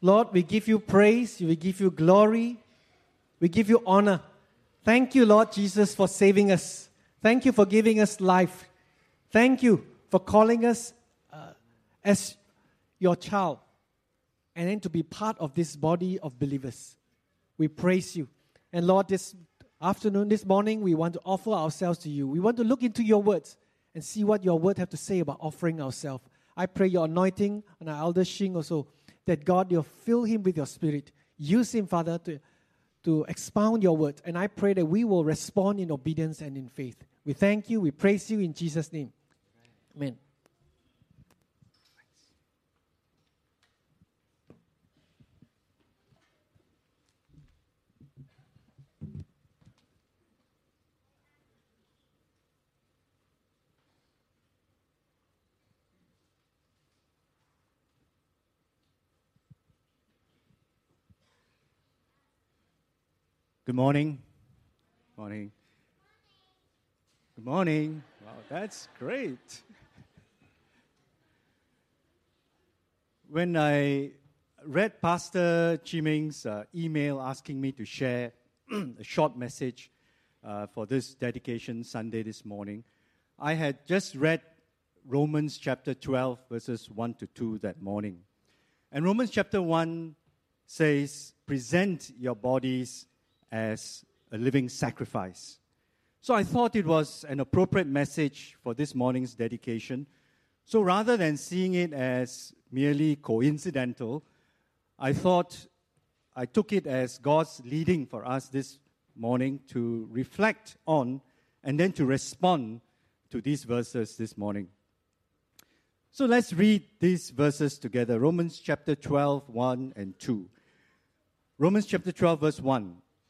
Lord, we give you praise, we give you glory, we give you honor. Thank you, Lord Jesus, for saving us. Thank you for giving us life. Thank you for calling us uh, as your child and then to be part of this body of believers. We praise you. And Lord, this afternoon, this morning, we want to offer ourselves to you. We want to look into your words and see what your word have to say about offering ourselves. I pray your anointing on our elder Shing also, that God, you'll fill him with your spirit. Use him, Father, to, to expound your word. And I pray that we will respond in obedience and in faith. We thank you. We praise you in Jesus' name. Amen. Good morning. Morning. Good morning. Wow, that's great. When I read Pastor Chiming's uh, email asking me to share a short message uh, for this dedication Sunday this morning, I had just read Romans chapter 12, verses 1 to 2 that morning. And Romans chapter 1 says, Present your bodies as a living sacrifice. So I thought it was an appropriate message for this morning's dedication. So rather than seeing it as merely coincidental, I thought I took it as God's leading for us this morning to reflect on and then to respond to these verses this morning. So let's read these verses together Romans chapter 12, 1 and 2. Romans chapter 12, verse 1.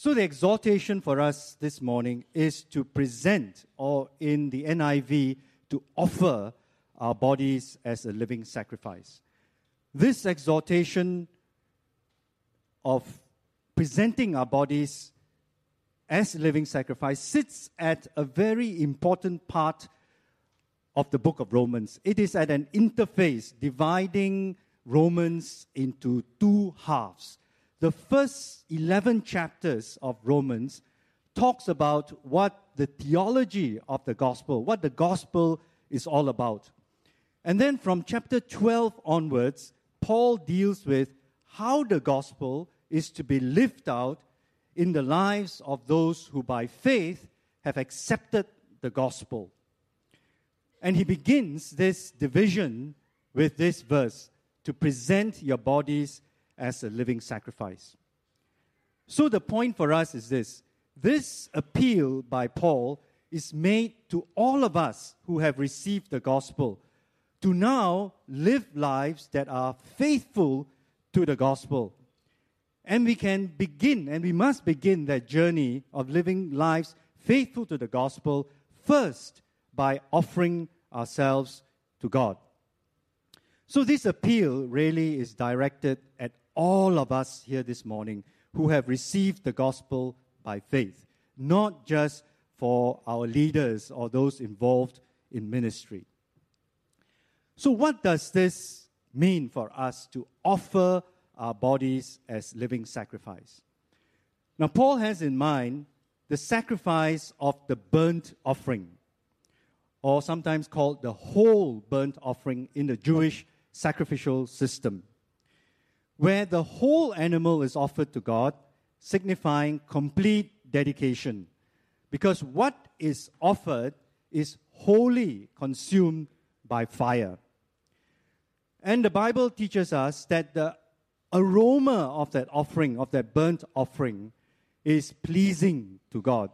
So, the exhortation for us this morning is to present, or in the NIV, to offer our bodies as a living sacrifice. This exhortation of presenting our bodies as a living sacrifice sits at a very important part of the book of Romans. It is at an interface dividing Romans into two halves the first 11 chapters of Romans talks about what the theology of the gospel, what the gospel is all about. And then from chapter 12 onwards, Paul deals with how the gospel is to be lived out in the lives of those who by faith have accepted the gospel. And he begins this division with this verse to present your bodies as a living sacrifice. So the point for us is this this appeal by Paul is made to all of us who have received the gospel to now live lives that are faithful to the gospel. And we can begin, and we must begin that journey of living lives faithful to the gospel first by offering ourselves to God. So, this appeal really is directed at all of us here this morning who have received the gospel by faith, not just for our leaders or those involved in ministry. So, what does this mean for us to offer our bodies as living sacrifice? Now, Paul has in mind the sacrifice of the burnt offering, or sometimes called the whole burnt offering in the Jewish sacrificial system where the whole animal is offered to God, signifying complete dedication. Because what is offered is wholly consumed by fire. And the Bible teaches us that the aroma of that offering, of that burnt offering, is pleasing to God.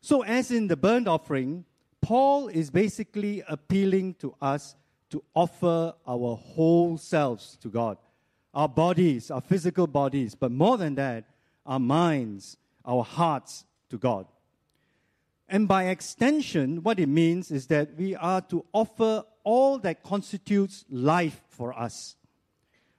So, as in the burnt offering, Paul is basically appealing to us to offer our whole selves to God our bodies, our physical bodies, but more than that, our minds, our hearts to God. And by extension, what it means is that we are to offer all that constitutes life for us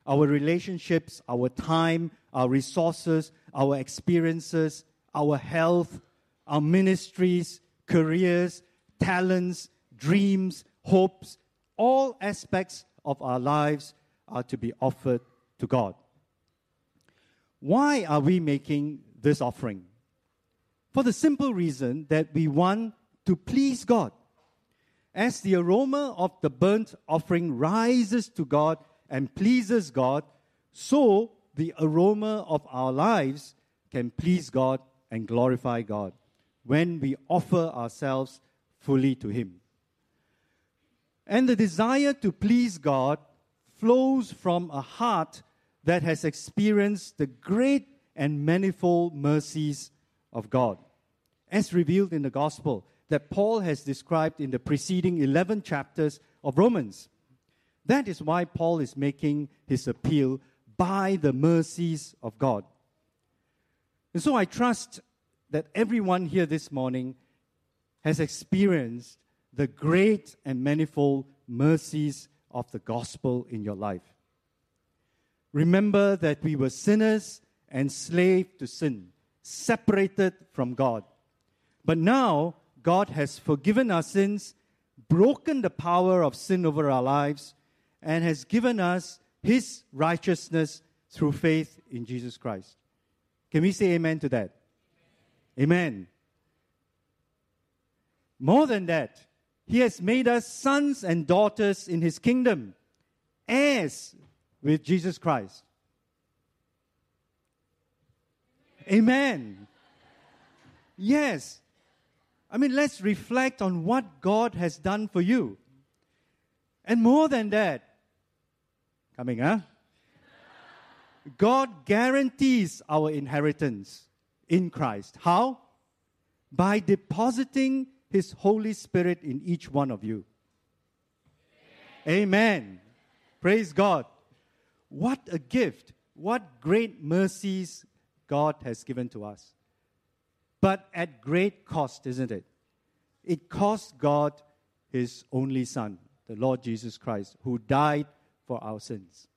our relationships, our time, our resources, our experiences, our health, our ministries, careers, talents, dreams, hopes, all aspects of our lives are to be offered to God. Why are we making this offering? For the simple reason that we want to please God. As the aroma of the burnt offering rises to God and pleases God, so the aroma of our lives can please God and glorify God when we offer ourselves fully to Him. And the desire to please God flows from a heart that has experienced the great and manifold mercies of God, as revealed in the gospel that Paul has described in the preceding 11 chapters of Romans. That is why Paul is making his appeal by the mercies of God. And so I trust that everyone here this morning has experienced the great and manifold mercies of the gospel in your life. Remember that we were sinners, enslaved to sin, separated from God. But now, God has forgiven our sins, broken the power of sin over our lives, and has given us His righteousness through faith in Jesus Christ. Can we say amen to that? Amen. More than that, He has made us sons and daughters in His kingdom, heirs with Jesus Christ. Amen. Yes. I mean, let's reflect on what God has done for you. And more than that, coming, huh? God guarantees our inheritance in Christ. How? By depositing His Holy Spirit in each one of you. Amen. Amen. Praise God. What a gift. What great mercies God has given to us. But at great cost, isn't it? It cost God his only Son, the Lord Jesus Christ, who died for our sins.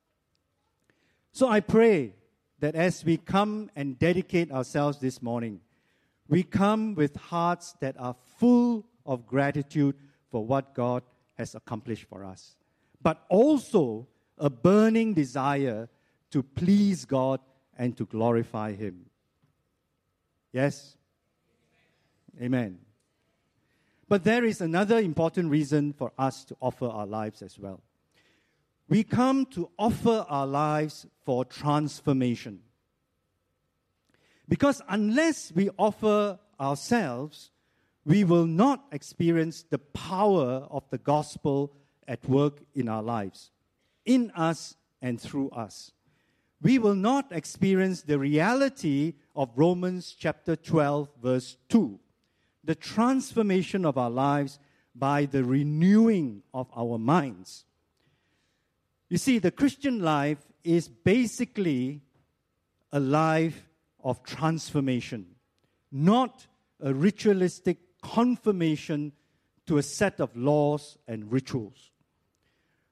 So I pray that as we come and dedicate ourselves this morning, we come with hearts that are full of gratitude for what God has accomplished for us, but also a burning desire to please God and to glorify Him. Yes? Amen. But there is another important reason for us to offer our lives as well. We come to offer our lives for transformation. Because unless we offer ourselves, we will not experience the power of the gospel at work in our lives in us and through us. We will not experience the reality of Romans chapter 12, verse 2, the transformation of our lives by the renewing of our minds. You see, the Christian life is basically a life of transformation, not a ritualistic confirmation to a set of laws and rituals.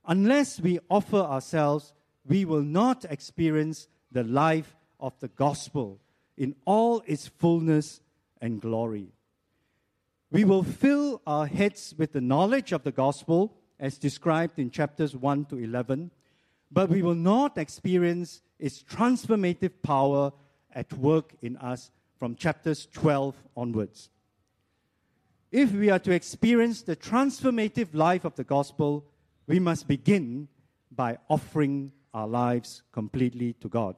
Unless we offer ourselves, we will not experience the life of the gospel in all its fullness and glory. We will fill our heads with the knowledge of the gospel as described in chapters 1 to 11, but we will not experience its transformative power at work in us from chapters 12 onwards. If we are to experience the transformative life of the gospel, we must begin by offering our lives completely to God.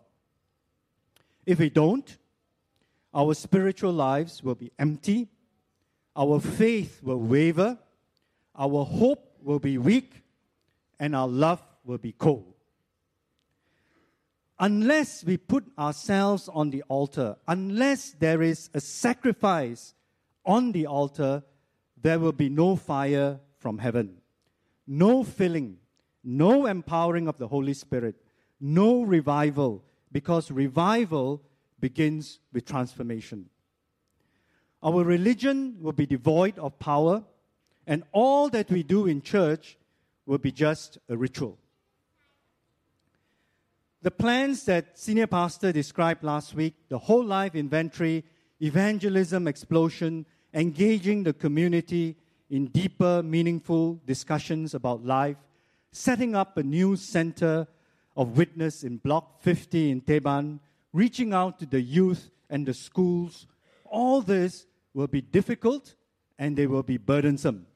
If we don't, our spiritual lives will be empty, our faith will waver, our hope will be weak, and our love will be cold. Unless we put ourselves on the altar, unless there is a sacrifice on the altar, there will be no fire from heaven no filling, no empowering of the Holy Spirit, no revival, because revival begins with transformation. Our religion will be devoid of power, and all that we do in church will be just a ritual. The plans that Senior Pastor described last week the whole life inventory, evangelism explosion, engaging the community in deeper, meaningful discussions about life, setting up a new center of witness in Block 50 in Teban, reaching out to the youth and the schools. All this will be difficult and they will be burdensome.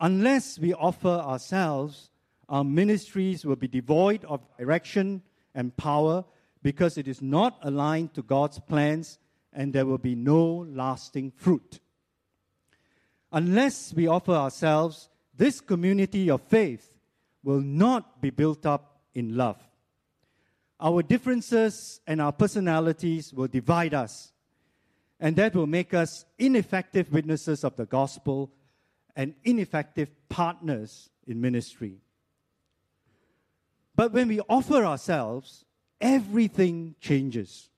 Unless we offer ourselves, our ministries will be devoid of direction and power because it is not aligned to God's plans and there will be no lasting fruit. Unless we offer ourselves, this community of faith will not be built up in love. Our differences and our personalities will divide us, and that will make us ineffective witnesses of the gospel and ineffective partners in ministry. But when we offer ourselves, everything changes.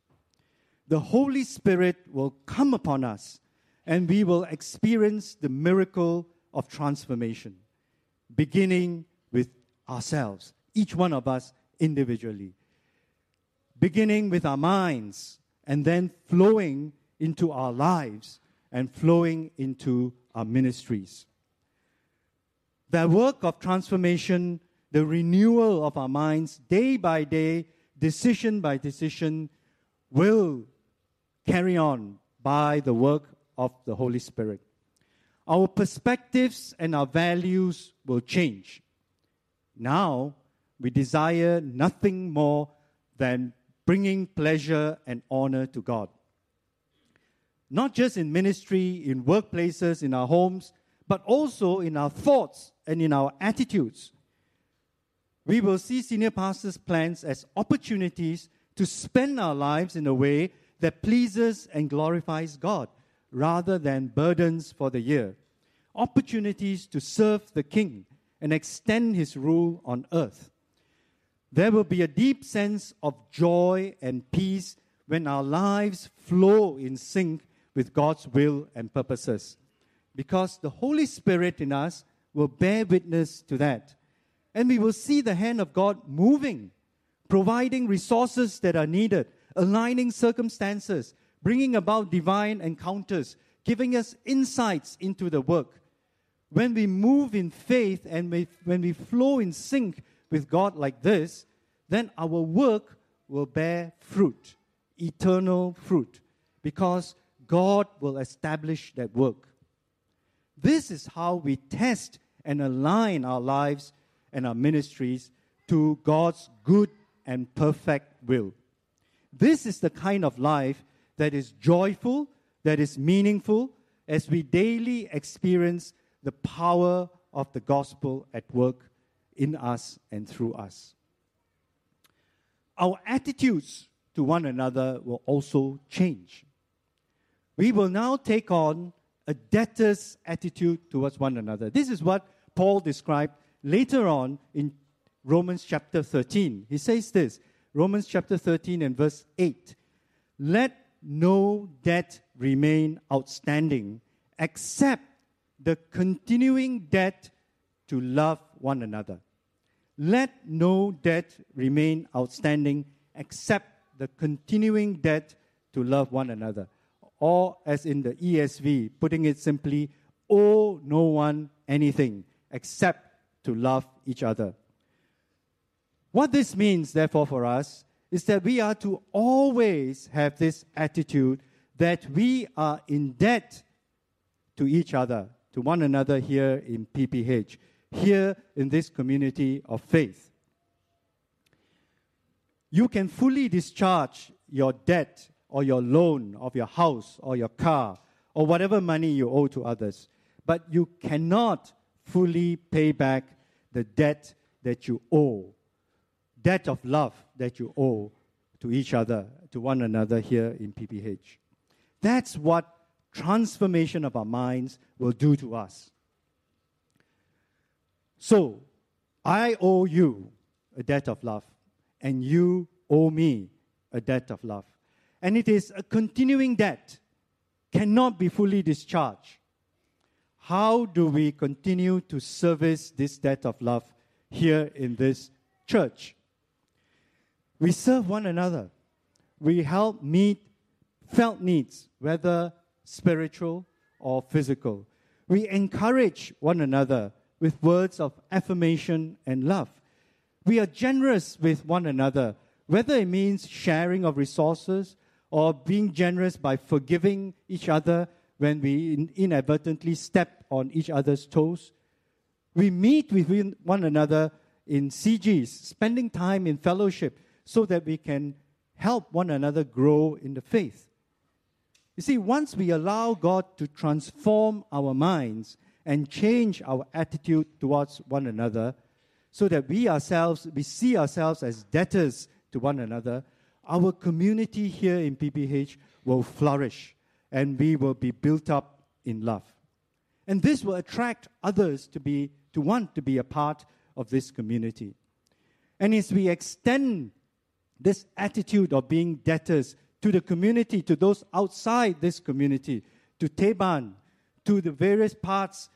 The Holy Spirit will come upon us, and we will experience the miracle of transformation, beginning with ourselves, each one of us individually. Beginning with our minds, and then flowing into our lives and flowing into our ministries. The work of transformation, the renewal of our minds day by day, decision by decision, will carry on by the work of the Holy Spirit. Our perspectives and our values will change. Now, we desire nothing more than bringing pleasure and honor to God. Not just in ministry, in workplaces, in our homes, but also in our thoughts and in our attitudes. We will see senior pastors' plans as opportunities to spend our lives in a way that pleases and glorifies God rather than burdens for the year. Opportunities to serve the King and extend his rule on earth. There will be a deep sense of joy and peace when our lives flow in sync with God's will and purposes. Because the Holy Spirit in us will bear witness to that. And we will see the hand of God moving, providing resources that are needed, aligning circumstances, bringing about divine encounters, giving us insights into the work. When we move in faith and we, when we flow in sync with God like this, then our work will bear fruit, eternal fruit, because God will establish that work. This is how we test and align our lives and our ministries to God's good and perfect will. This is the kind of life that is joyful, that is meaningful, as we daily experience the power of the gospel at work in us and through us. Our attitudes to one another will also change. We will now take on a debtor's attitude towards one another. This is what Paul described later on in Romans chapter 13. He says this Romans chapter 13 and verse 8 Let no debt remain outstanding except the continuing debt to love one another. Let no debt remain outstanding except the continuing debt to love one another. Or, as in the ESV, putting it simply, owe no one anything except to love each other. What this means, therefore, for us is that we are to always have this attitude that we are in debt to each other, to one another here in PPH, here in this community of faith. You can fully discharge your debt or your loan of your house or your car or whatever money you owe to others, but you cannot fully pay back the debt that you owe debt of love that you owe to each other, to one another here in PPH. That's what transformation of our minds will do to us. So, I owe you a debt of love, and you owe me a debt of love. And it is a continuing debt, cannot be fully discharged. How do we continue to service this debt of love here in this church? We serve one another. We help meet felt needs, whether spiritual or physical. We encourage one another with words of affirmation and love. We are generous with one another, whether it means sharing of resources or being generous by forgiving each other when we inadvertently step on each other's toes. We meet with one another in CGs, spending time in fellowship so that we can help one another grow in the faith. You see, once we allow God to transform our minds and change our attitude towards one another, so that we ourselves, we see ourselves as debtors to one another, our community here in PPH will flourish and we will be built up in love. And this will attract others to be to want to be a part of this community. And as we extend this attitude of being debtors to the community, to those outside this community, to Teban, to the various parts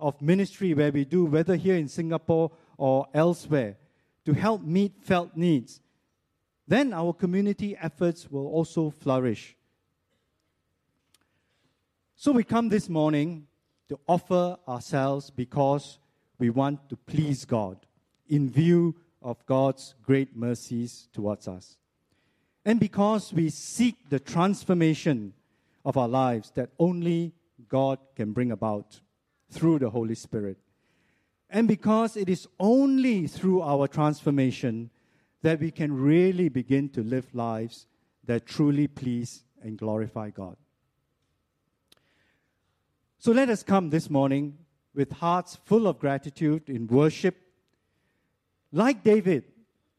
of ministry where we do, whether here in Singapore or elsewhere, to help meet felt needs, then our community efforts will also flourish. So we come this morning to offer ourselves because we want to please God in view of God's great mercies towards us. And because we seek the transformation of our lives that only God can bring about through the Holy Spirit. And because it is only through our transformation that we can really begin to live lives that truly please and glorify God. So let us come this morning with hearts full of gratitude in worship, like David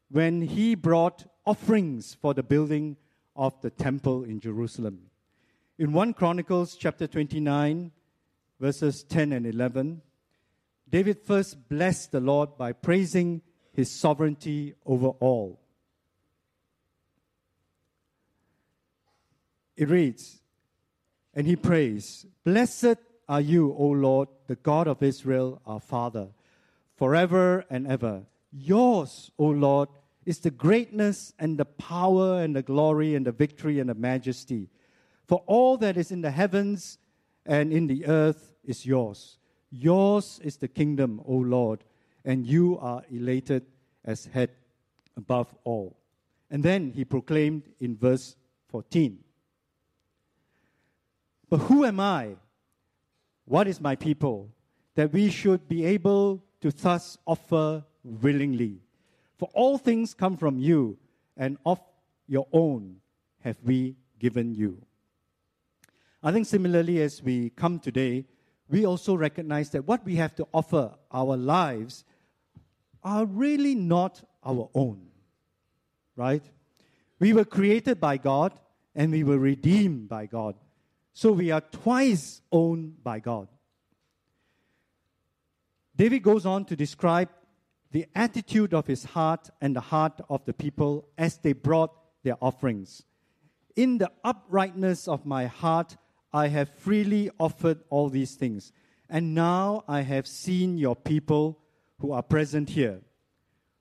when he brought offerings for the building of the temple in Jerusalem. In 1 Chronicles chapter 29, verses 10 and 11, David first blessed the Lord by praising his sovereignty over all. It reads, and he prays, Blessed are you, O Lord, the God of Israel, our Father, forever and ever. Yours, O Lord, is the greatness and the power and the glory and the victory and the majesty. For all that is in the heavens and in the earth is yours. Yours is the kingdom, O Lord, and you are elated as head above all. And then he proclaimed in verse 14 But who am I? What is my people? That we should be able to thus offer willingly. For all things come from you, and of your own have we given you. I think similarly, as we come today, we also recognize that what we have to offer our lives are really not our own, right? We were created by God and we were redeemed by God. So we are twice owned by God. David goes on to describe the attitude of his heart and the heart of the people as they brought their offerings. In the uprightness of my heart, I have freely offered all these things. And now I have seen your people who are present here,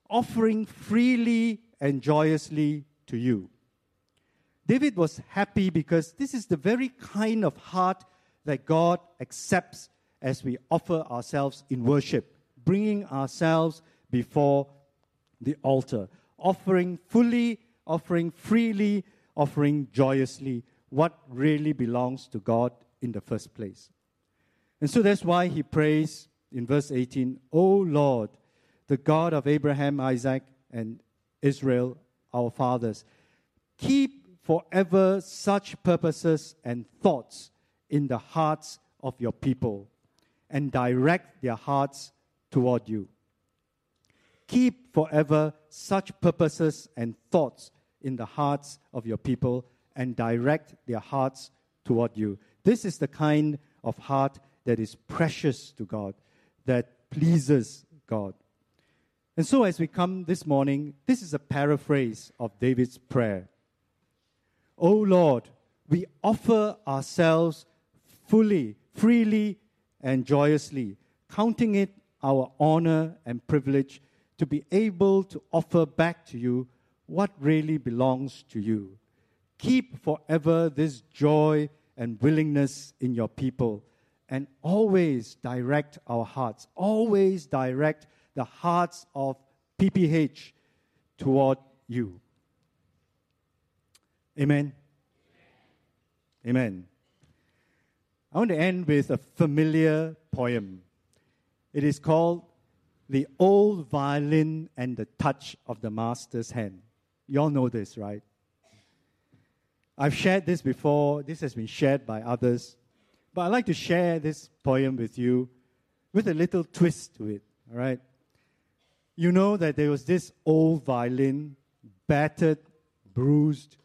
offering freely and joyously to you. David was happy because this is the very kind of heart that God accepts as we offer ourselves in worship, bringing ourselves before the altar, offering fully, offering freely, offering joyously what really belongs to God in the first place. And so that's why he prays in verse 18, O Lord, the God of Abraham, Isaac, and Israel, our fathers, keep forever such purposes and thoughts in the hearts of your people and direct their hearts toward you. Keep forever such purposes and thoughts in the hearts of your people and direct their hearts toward you. This is the kind of heart that is precious to God, that pleases God. And so, as we come this morning, this is a paraphrase of David's prayer. O Lord, we offer ourselves fully, freely, and joyously, counting it our honor and privilege to be able to offer back to you what really belongs to you. Keep forever this joy and willingness in your people, and always direct our hearts, always direct the hearts of PPH toward you. Amen. Amen. I want to end with a familiar poem. It is called The Old Violin and the Touch of the Master's Hand. You all know this, right? I've shared this before. This has been shared by others. But I'd like to share this poem with you with a little twist to it, all right? You know that there was this old violin, battered, bruised,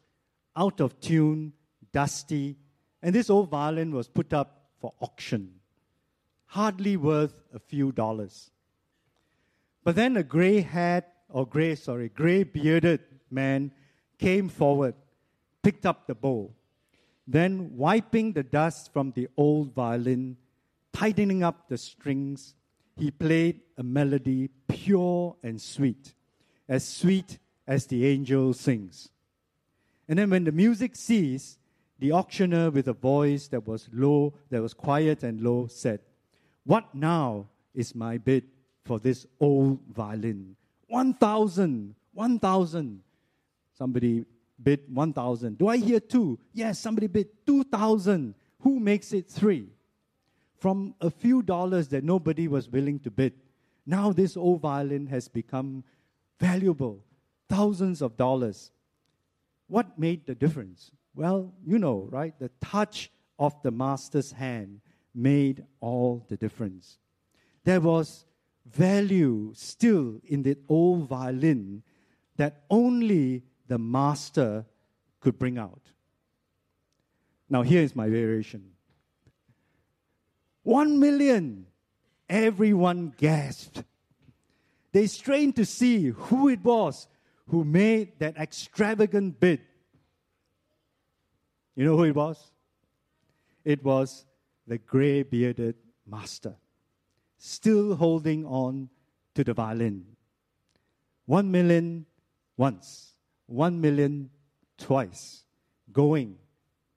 out of tune, dusty, and this old violin was put up for auction, hardly worth a few dollars. But then a gray haired, or gray, sorry, gray bearded man came forward, picked up the bow, then wiping the dust from the old violin, tightening up the strings, he played a melody pure and sweet, as sweet as the angel sings. And then when the music ceased, the auctioneer, with a voice that was low, that was quiet and low, said, What now is my bid for this old violin? One thousand, one thousand. Somebody bid one thousand. Do I hear two? Yes, somebody bid two thousand. Who makes it three? from a few dollars that nobody was willing to bid. Now this old violin has become valuable, thousands of dollars. What made the difference? Well, you know, right? The touch of the master's hand made all the difference. There was value still in the old violin that only the master could bring out. Now, here is my variation. One million. Everyone gasped. They strained to see who it was who made that extravagant bid. You know who it was? It was the gray bearded master, still holding on to the violin. One million once, one million twice, going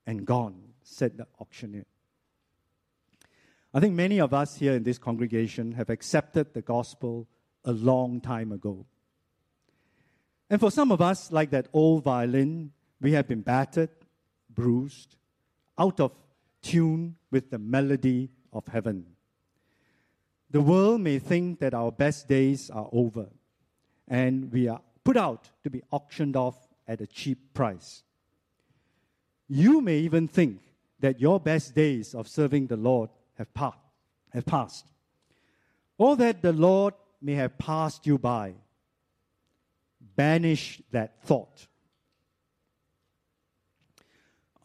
and gone, said the auctioneer. I think many of us here in this congregation have accepted the gospel a long time ago. And for some of us, like that old violin, we have been battered, bruised, out of tune with the melody of heaven. The world may think that our best days are over and we are put out to be auctioned off at a cheap price. You may even think that your best days of serving the Lord have, pa- have passed, or that the Lord may have passed you by. Banish that thought.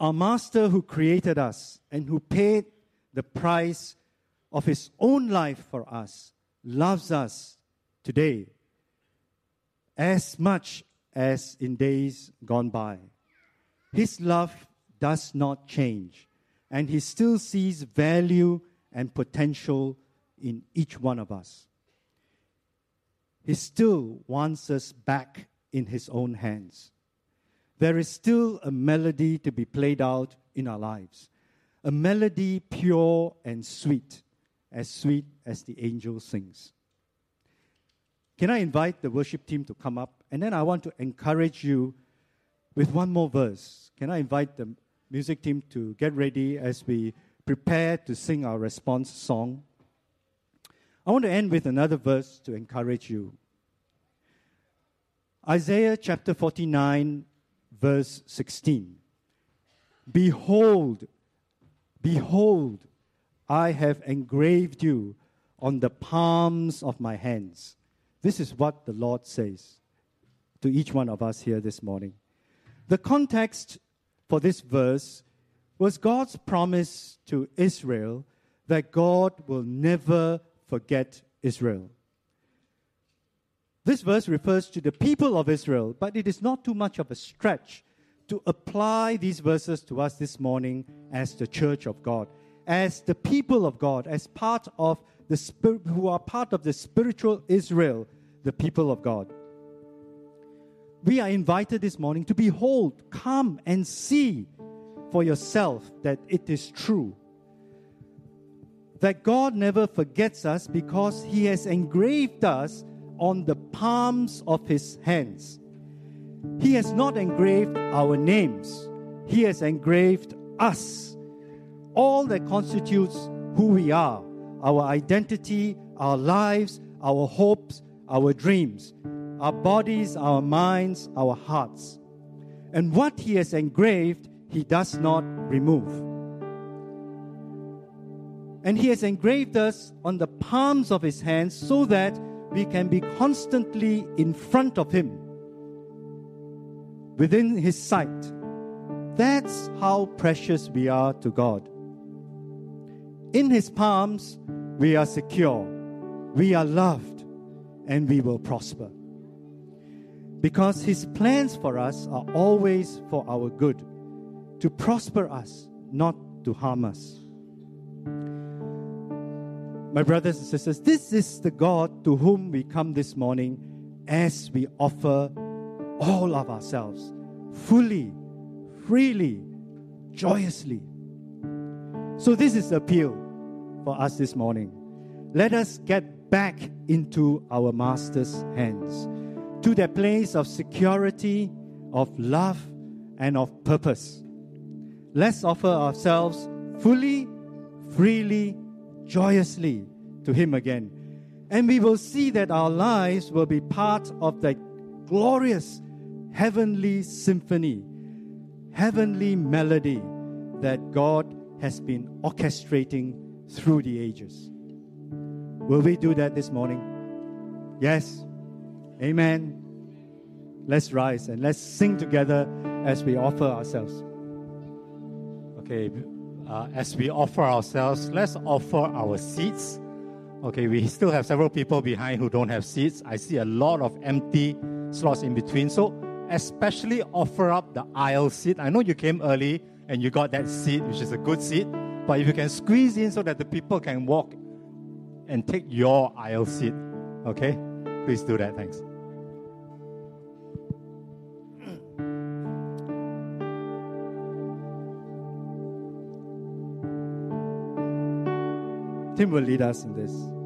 Our Master who created us and who paid the price of his own life for us loves us today as much as in days gone by. His love does not change, and he still sees value and potential in each one of us. He still wants us back in His own hands. There is still a melody to be played out in our lives, a melody pure and sweet, as sweet as the angel sings. Can I invite the worship team to come up? And then I want to encourage you with one more verse. Can I invite the music team to get ready as we prepare to sing our response song, I want to end with another verse to encourage you. Isaiah chapter 49, verse 16. Behold, behold, I have engraved you on the palms of my hands. This is what the Lord says to each one of us here this morning. The context for this verse was God's promise to Israel that God will never forget Israel. This verse refers to the people of Israel, but it is not too much of a stretch to apply these verses to us this morning as the church of God, as the people of God, as part of the spirit, who are part of the spiritual Israel, the people of God. We are invited this morning to behold, come and see for yourself that it is true. That God never forgets us because He has engraved us on the palms of His hands. He has not engraved our names, He has engraved us. All that constitutes who we are our identity, our lives, our hopes, our dreams, our bodies, our minds, our hearts. And what He has engraved, He does not remove. And He has engraved us on the palms of His hands so that we can be constantly in front of Him, within His sight. That's how precious we are to God. In His palms, we are secure, we are loved, and we will prosper. Because His plans for us are always for our good, to prosper us, not to harm us. My brothers and sisters, this is the God to whom we come this morning as we offer all of ourselves fully, freely, joyously. So, this is the appeal for us this morning. Let us get back into our Master's hands, to that place of security, of love, and of purpose. Let's offer ourselves fully, freely, joyously to Him again. And we will see that our lives will be part of that glorious heavenly symphony, heavenly melody that God has been orchestrating through the ages. Will we do that this morning? Yes. Amen. Let's rise and let's sing together as we offer ourselves. Okay, uh, as we offer ourselves, let's offer our seats. Okay, we still have several people behind who don't have seats. I see a lot of empty slots in between. So, especially offer up the aisle seat. I know you came early and you got that seat, which is a good seat. But if you can squeeze in so that the people can walk and take your aisle seat, okay? Please do that. Thanks. Tim will lead us in this.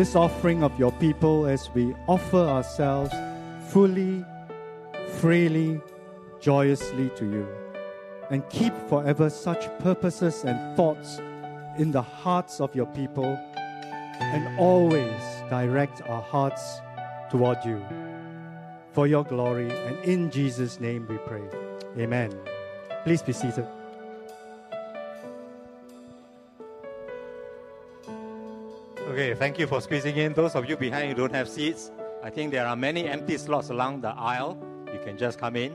This offering of your people as we offer ourselves fully, freely, joyously to you. And keep forever such purposes and thoughts in the hearts of your people, and always direct our hearts toward you. For your glory, and in Jesus' name we pray. Amen. Please be seated. Okay, thank you for squeezing in. Those of you behind who don't have seats, I think there are many empty slots along the aisle. You can just come in.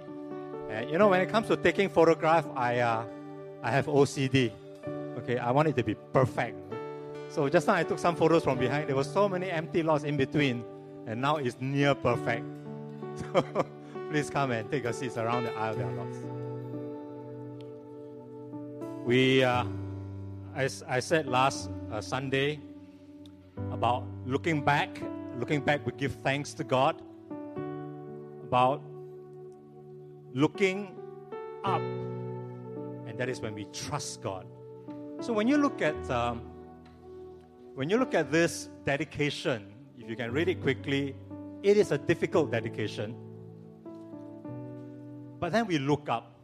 And you know, when it comes to taking photograph, I uh, I have OCD. Okay, I want it to be perfect. So just now I took some photos from behind. There were so many empty lots in between, and now it's near perfect. So please come and take a seat around the aisle. There are lots. We, uh, as I said last uh, Sunday, about looking back. Looking back, we give thanks to God. About looking up, and that is when we trust God. So when you look at um, when you look at this dedication, if you can read it quickly, it is a difficult dedication. But then we look up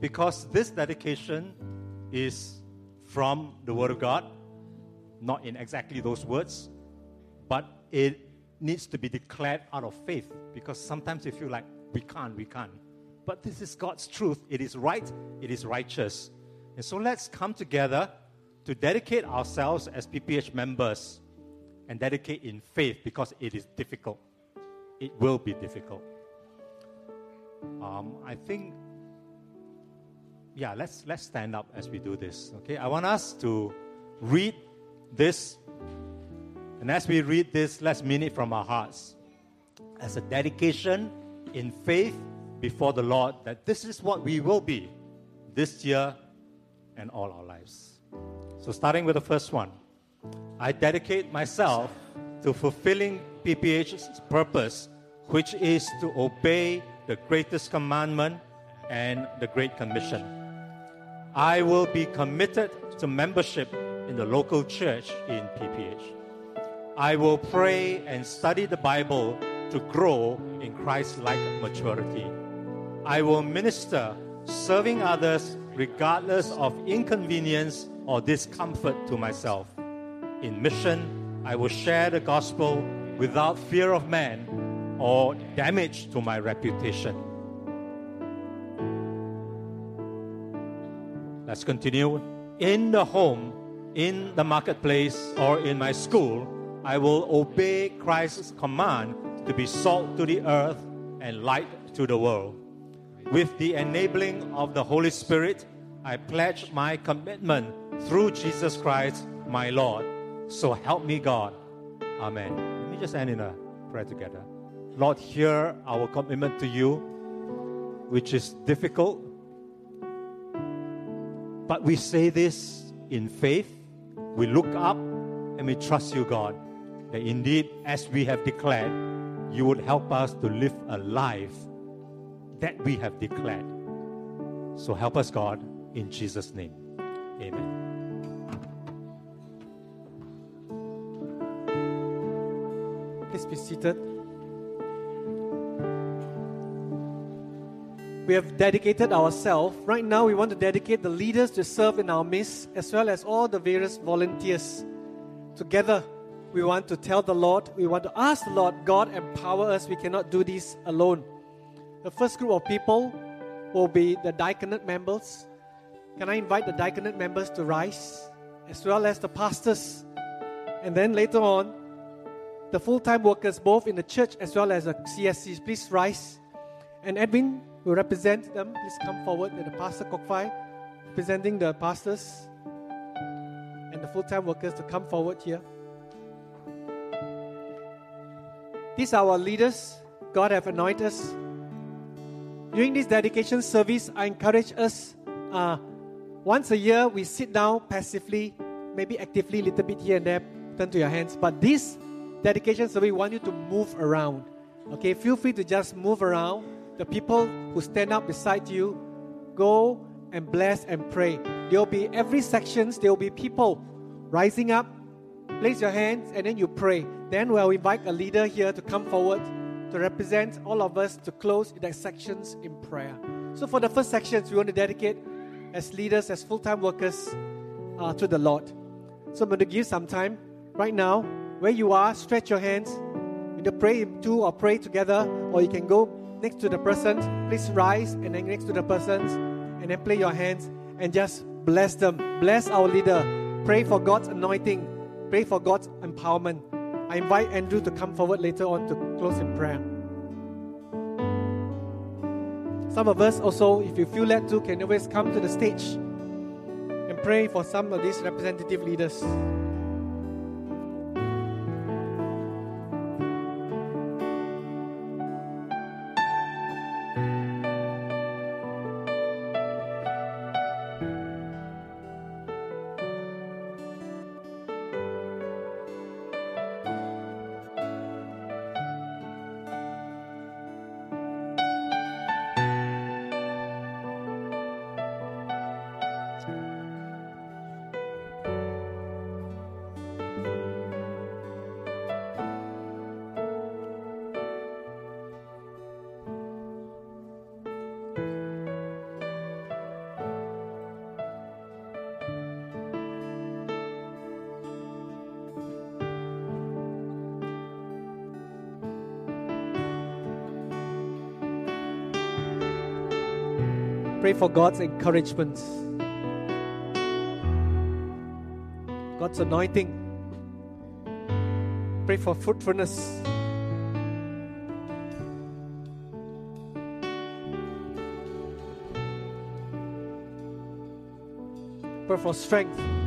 because this dedication is from the Word of God not in exactly those words, but it needs to be declared out of faith because sometimes you feel like we can't, we can't. But this is God's truth. It is right, it is righteous. And so let's come together to dedicate ourselves as PPH members and dedicate in faith because it is difficult. It will be difficult. Um, I think, yeah, let's, let's stand up as we do this. Okay, I want us to read this. And as we read this, let's mean it from our hearts as a dedication in faith before the Lord that this is what we will be this year and all our lives. So, starting with the first one, I dedicate myself to fulfilling PPH's purpose, which is to obey the greatest commandment and the Great Commission. I will be committed to membership in the local church in PPH. I will pray and study the Bible to grow in Christ like maturity. I will minister, serving others regardless of inconvenience or discomfort to myself. In mission, I will share the gospel without fear of man or damage to my reputation. Let's continue. In the home, in the marketplace or in my school, I will obey Christ's command to be salt to the earth and light to the world. With the enabling of the Holy Spirit, I pledge my commitment through Jesus Christ, my Lord. So help me, God. Amen. Let me just end in a prayer together. Lord, hear our commitment to you, which is difficult. But we say this in faith we look up and we trust you, God, that indeed, as we have declared, you would help us to live a life that we have declared. So help us, God, in Jesus' name. Amen. Please be seated. We have dedicated ourselves. Right now, we want to dedicate the leaders to serve in our midst, as well as all the various volunteers. Together, we want to tell the Lord, we want to ask the Lord, God, empower us. We cannot do this alone. The first group of people will be the diaconate members. Can I invite the diaconate members to rise, as well as the pastors? And then later on, the full time workers, both in the church as well as the CSCs, please rise. And Edwin will represent them. Please come forward. And the pastor Kokfai, representing the pastors and the full time workers, to come forward here. These are our leaders. God have anointed us. During this dedication service, I encourage us. Uh, once a year, we sit down passively, maybe actively, a little bit here and there. Turn to your hands. But this dedication service, we want you to move around. Okay, feel free to just move around. The people who stand up beside you, go and bless and pray. There will be every sections. There will be people rising up, place your hands, and then you pray. Then we'll invite a leader here to come forward to represent all of us to close the sections in prayer. So, for the first sections, we want to dedicate as leaders, as full time workers, uh, to the Lord. So, I'm going to give some time right now. Where you are, stretch your hands. You can pray two or pray together, or you can go next to the person. Please rise and then next to the persons, and then play your hands and just bless them. Bless our leader. Pray for God's anointing. Pray for God's empowerment. I invite Andrew to come forward later on to close in prayer. Some of us also, if you feel led to, can always come to the stage and pray for some of these representative leaders. Pray for God's encouragement, God's anointing. Pray for fruitfulness. Pray for strength.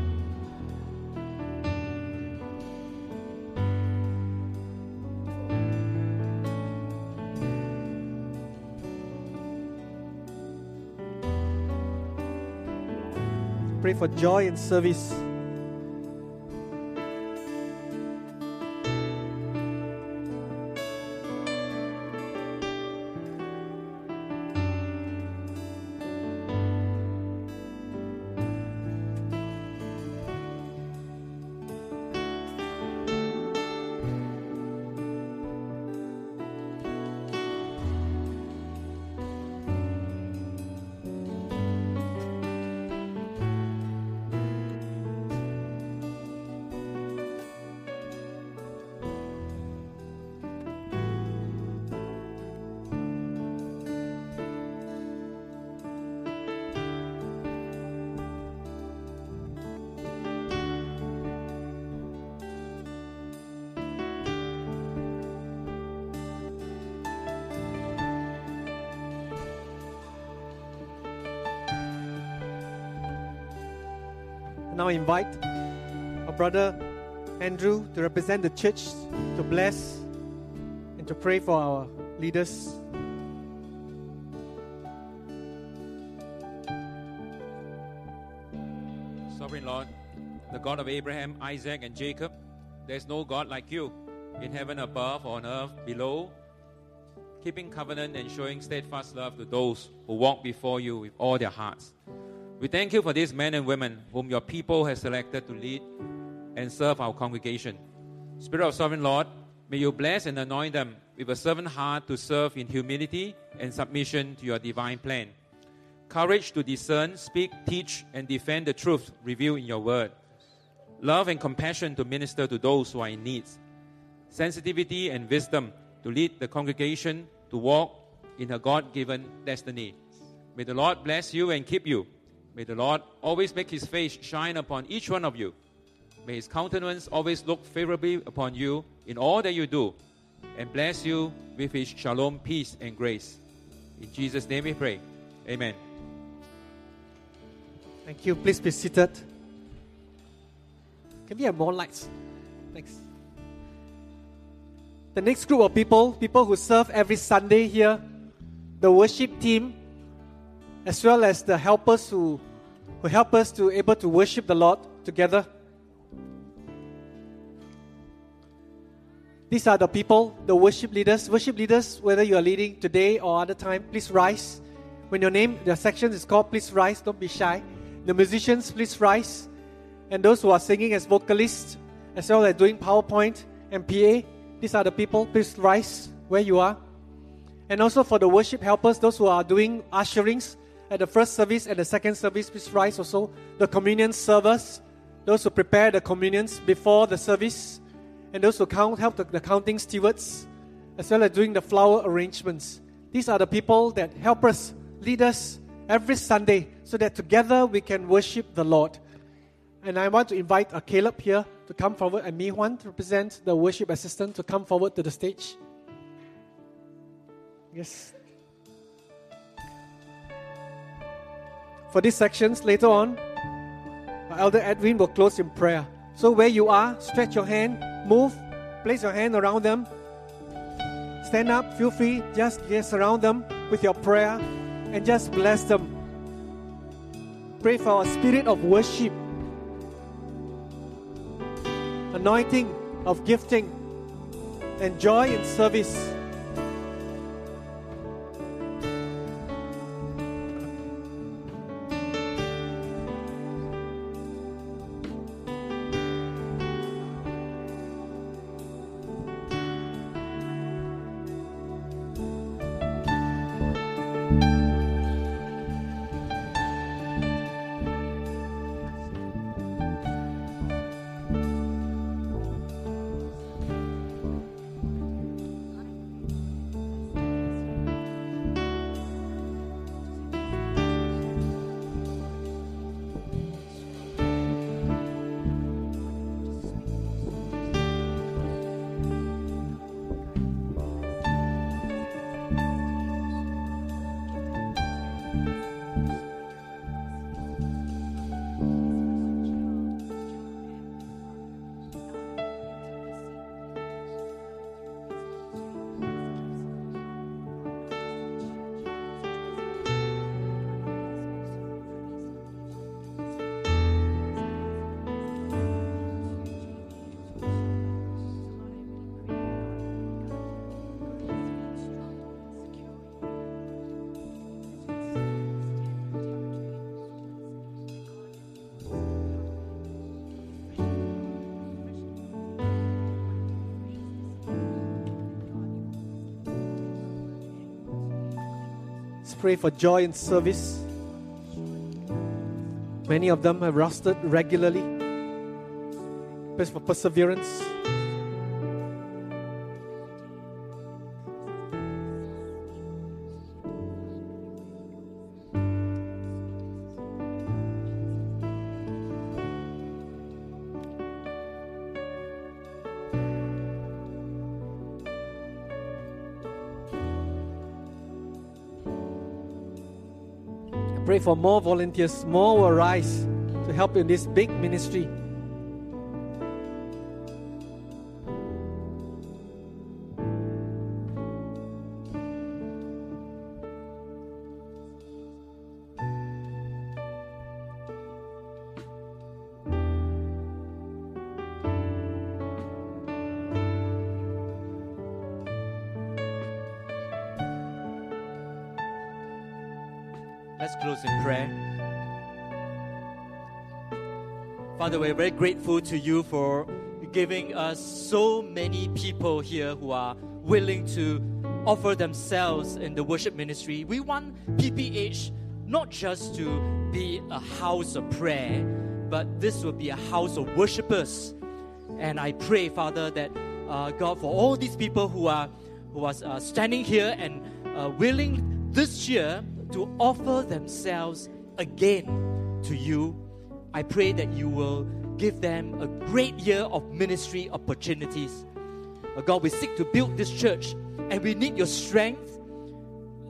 For joy and service. Invite our brother Andrew to represent the church to bless and to pray for our leaders. Sovereign Lord, the God of Abraham, Isaac, and Jacob, there is no God like you in heaven above or on earth below, keeping covenant and showing steadfast love to those who walk before you with all their hearts. We thank you for these men and women whom your people has selected to lead and serve our congregation. Spirit of Sovereign Lord, may you bless and anoint them with a servant heart to serve in humility and submission to your divine plan. Courage to discern, speak, teach, and defend the truth revealed in your word. Love and compassion to minister to those who are in need. Sensitivity and wisdom to lead the congregation to walk in her God given destiny. May the Lord bless you and keep you. May the Lord always make his face shine upon each one of you. May his countenance always look favorably upon you in all that you do, and bless you with his shalom, peace, and grace. In Jesus' name we pray. Amen. Thank you. Please be seated. Can we have more lights? Thanks. The next group of people, people who serve every Sunday here, the worship team, as well as the helpers who, who help us to able to worship the Lord together. These are the people, the worship leaders. Worship leaders, whether you are leading today or other time, please rise. When your name, the section is called, please rise. Don't be shy. The musicians, please rise. and those who are singing as vocalists, as well as doing PowerPoint and PA. These are the people. Please rise where you are. And also for the worship helpers, those who are doing usherings at the first service and the second service, please rise also. The communion servers, those who prepare the communions before the service, and those who count, help the, the counting stewards, as well as doing the flower arrangements. These are the people that help us, lead us every Sunday, so that together we can worship the Lord. And I want to invite uh, Caleb here to come forward and Mi Huan to represent the worship assistant to come forward to the stage. Yes. For these sections later on, uh, Elder Edwin will close in prayer. So where you are, stretch your hand, move, place your hand around them. Stand up, feel free, just yes, surround them with your prayer and just bless them. Pray for a spirit of worship, anointing of gifting, and joy in service. Let's pray for joy in service. Many of them have rusted regularly. Pray for perseverance. For more volunteers, more will rise to help in this big ministry. We're very grateful to you for giving us so many people here who are willing to offer themselves in the worship ministry. We want PPH not just to be a house of prayer, but this will be a house of worshipers. And I pray, Father, that uh, God, for all these people who are who are uh, standing here and uh, willing this year to offer themselves again to you, I pray that you will give them a great year of ministry opportunities. Uh, God, we seek to build this church, and we need your strength,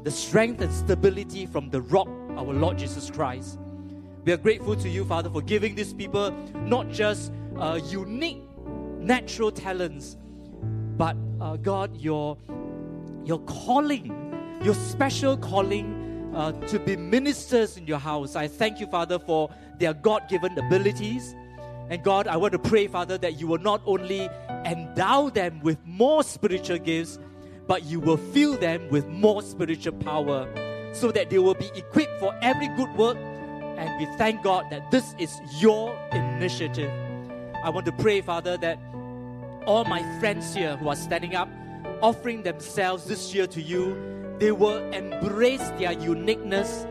the strength and stability from the rock, our Lord Jesus Christ. We are grateful to you, Father, for giving these people not just uh, unique natural talents, but uh, God, your your calling, your special calling uh, to be ministers in your house. I thank you, Father, for their God given abilities. And God, I want to pray, Father, that you will not only endow them with more spiritual gifts, but you will fill them with more spiritual power so that they will be equipped for every good work And we thank God that this is your initiative. I want to pray, Father, that all my friends here who are standing up, offering themselves this year to you, they will embrace their uniqueness.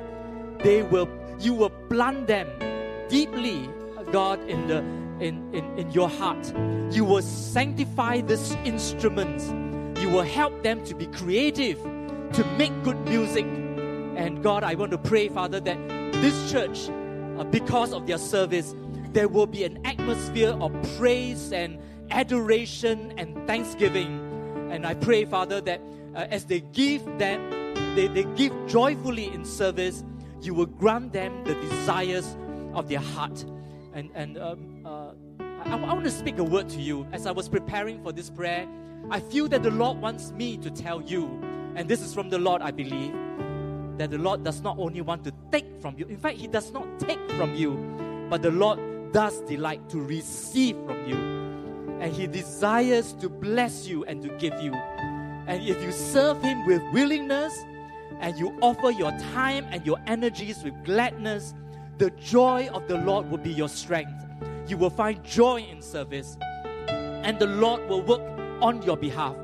They will, you will plant them deeply, God, in the in, in, in your heart. You will sanctify these instruments. You will help them to be creative, to make good music. And God, I want to pray, Father, that this church, uh, because of their service, there will be an atmosphere of praise and adoration and thanksgiving. And I pray, Father, that uh, as they give them, they, they give joyfully in service, you will grant them the desires of their heart. And, and um, uh, I, I want to speak a word to you. As I was preparing for this prayer, I feel that the Lord wants me to tell you, and this is from the Lord, I believe, that the Lord does not only want to take from you, in fact, He does not take from you, but the Lord does delight to receive from you. And He desires to bless you and to give you. And if you serve Him with willingness and you offer your time and your energies with gladness, the joy of the Lord will be your strength. You will find joy in service, and the Lord will work on your behalf.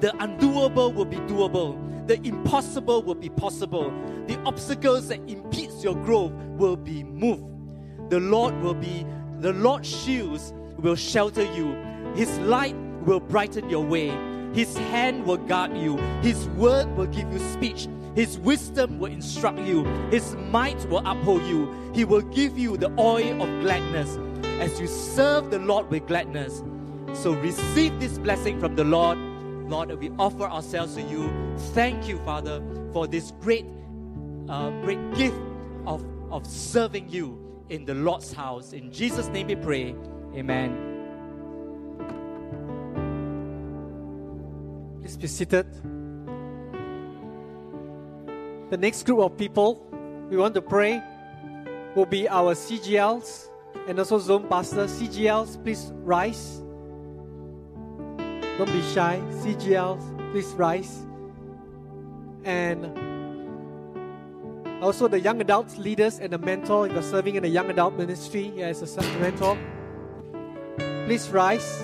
The undoable will be doable. The impossible will be possible. The obstacles that impedes your growth will be moved. The Lord will be the Lord's shields will shelter you. His light will brighten your way. His hand will guard you. His word will give you speech. His wisdom will instruct you. His might will uphold you. He will give you the oil of gladness as you serve the Lord with gladness. So receive this blessing from the Lord. Lord, that we offer ourselves to you. Thank you, Father, for this great, uh, great gift of, of serving you in the Lord's house. In Jesus' name we pray. Amen. Please be seated. The next group of people we want to pray will be our CGLs and also zone pastors. CGLs, please rise. Don't be shy. CGLs, please rise. And also the young adults leaders and the mentor. If you're serving in the young adult ministry as a mentor, please rise.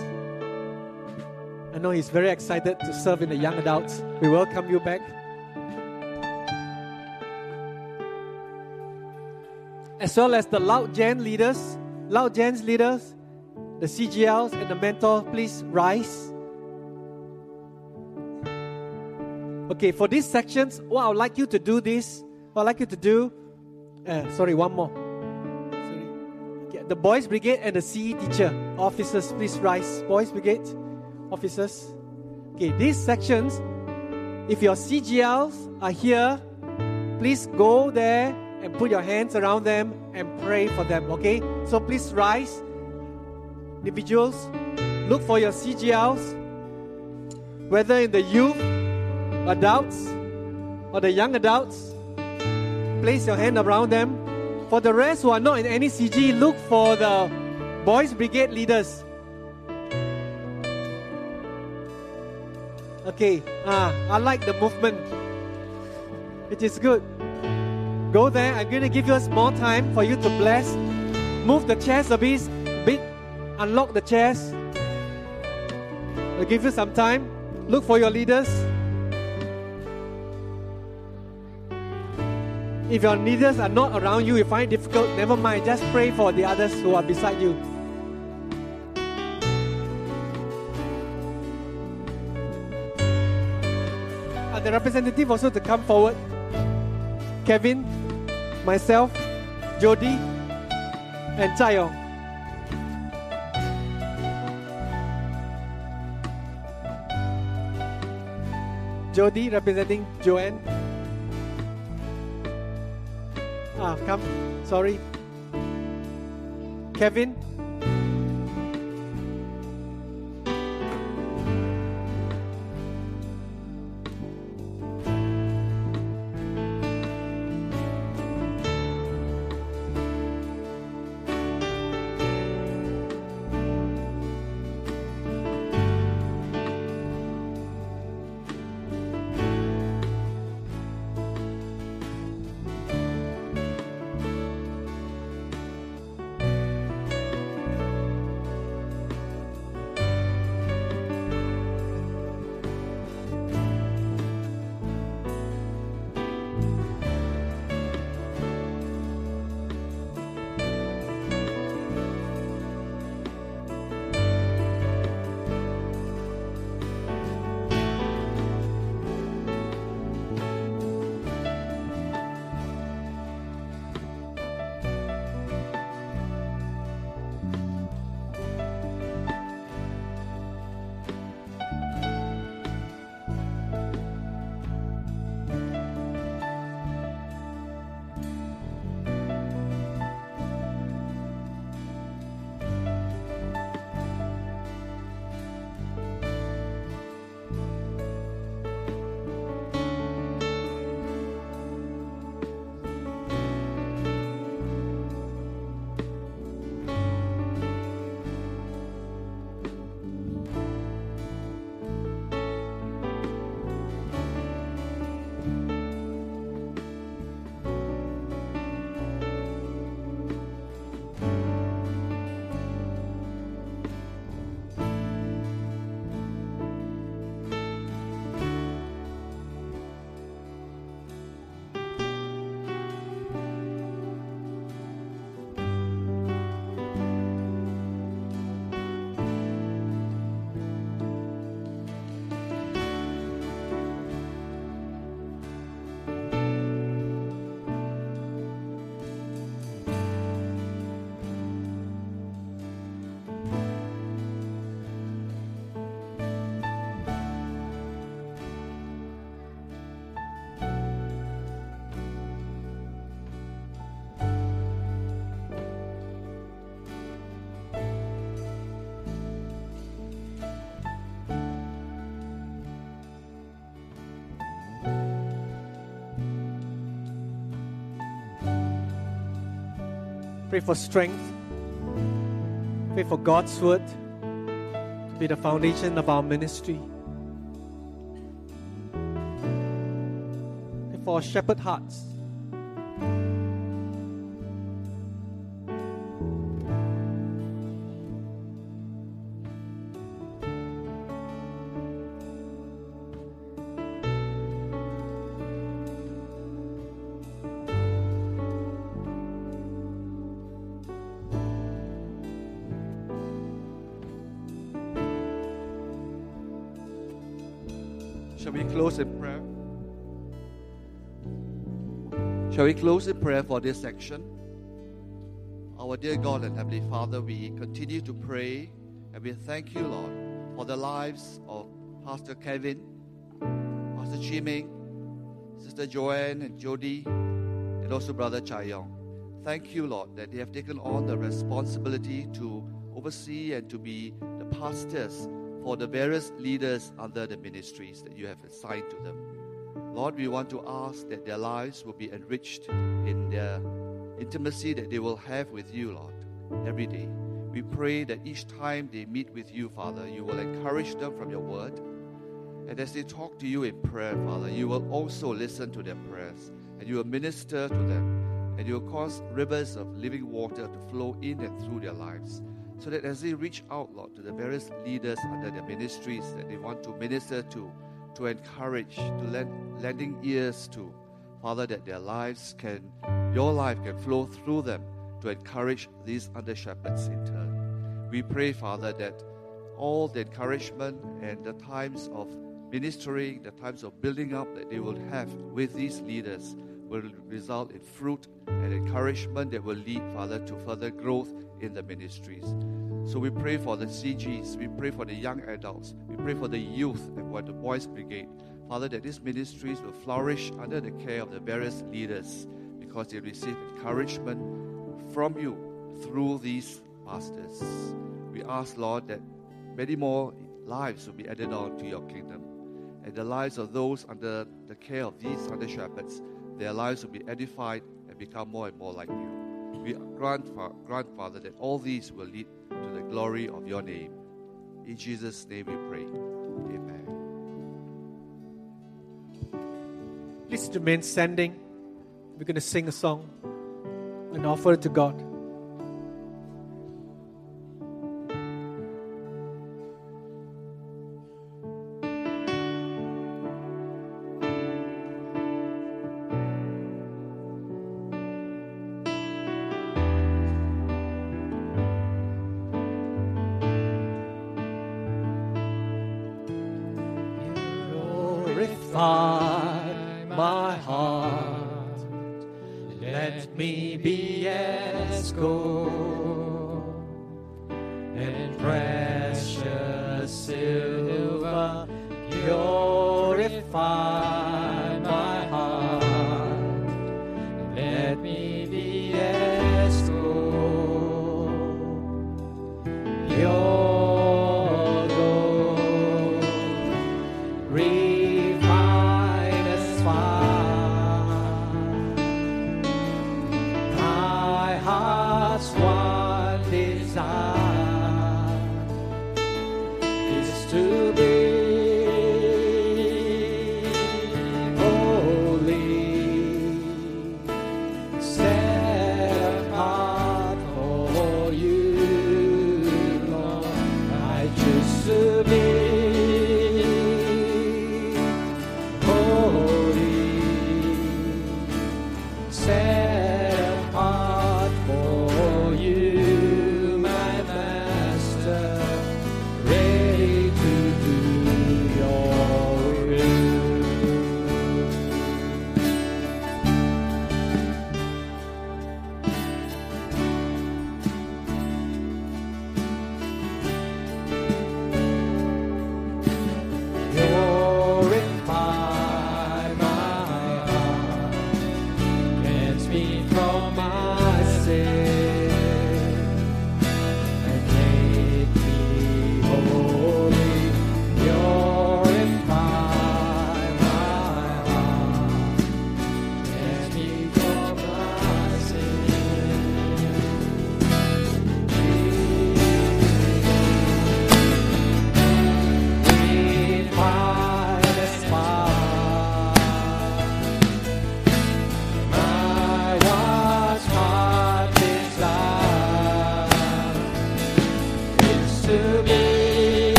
I know he's very excited to serve in the young adults. We welcome you back. As well as the Loud Gen leaders, Loud Gen's leaders, the CGLs and the mentor, please rise. Okay, for these sections, what I would like you to do this, what I'd like you to do, uh, sorry, one more. Sorry. Okay, the Boys Brigade and the CE teacher, officers, please rise. Boys Brigade, officers. Okay, these sections, if your CGLs are here, please go there and put your hands around them and pray for them, okay? So please rise. Individuals, look for your CGLs, whether in the youth, adults, or the young adults. Place your hand around them. For the rest who are not in any CG, look for the Boys Brigade leaders. Okay, ah, I like the movement. It is good. Go there. I'm going to give you small time for you to bless. Move the chairs a bit, bit. Unlock the chairs. I'll give you some time. Look for your leaders. If your leaders are not around you, you find it difficult, never mind. Just pray for the others who are beside you. The representative also to come forward. Kevin, myself, Jody, and Chayong. Jody representing Joanne. Ah, come. Sorry. Kevin. Pray for strength. Pray for God's word to be the foundation of our ministry. Pray for shepherd hearts. We close in prayer for this section? Our dear God and Heavenly Father, we continue to pray and we thank you, Lord, for the lives of Pastor Kevin, Pastor Chiming, Sister Joanne and Jody, and also Brother Chayong. Thank you, Lord, that they have taken on the responsibility to oversee and to be the pastors for the various leaders under the ministries that you have assigned to them. Lord, we want to ask that their lives will be enriched in their intimacy that they will have with you, Lord, every day. We pray that each time they meet with you, Father, you will encourage them from your word. And as they talk to you in prayer, Father, you will also listen to their prayers and you will minister to them and you will cause rivers of living water to flow in and through their lives so that as they reach out, Lord, to the various leaders under their ministries that they want to minister to, to encourage, to lend, lending ears to, Father, that their lives can, your life can flow through them to encourage these under shepherds in turn. We pray, Father, that all the encouragement and the times of ministering, the times of building up that they will have with these leaders will result in fruit and encouragement that will lead, Father, to further growth in the ministries. So we pray for the CGs, we pray for the young adults, we pray for the youth and for the boys' brigade. Father, that these ministries will flourish under the care of the various leaders because they receive encouragement from you through these pastors. We ask, Lord, that many more lives will be added on to your kingdom. And the lives of those under the care of these under shepherds, their lives will be edified and become more and more like you. We grant, grant, Father, that all these will lead to the glory of your name. In Jesus' name we pray. Amen. Please remain standing. We're going to sing a song and offer it to God.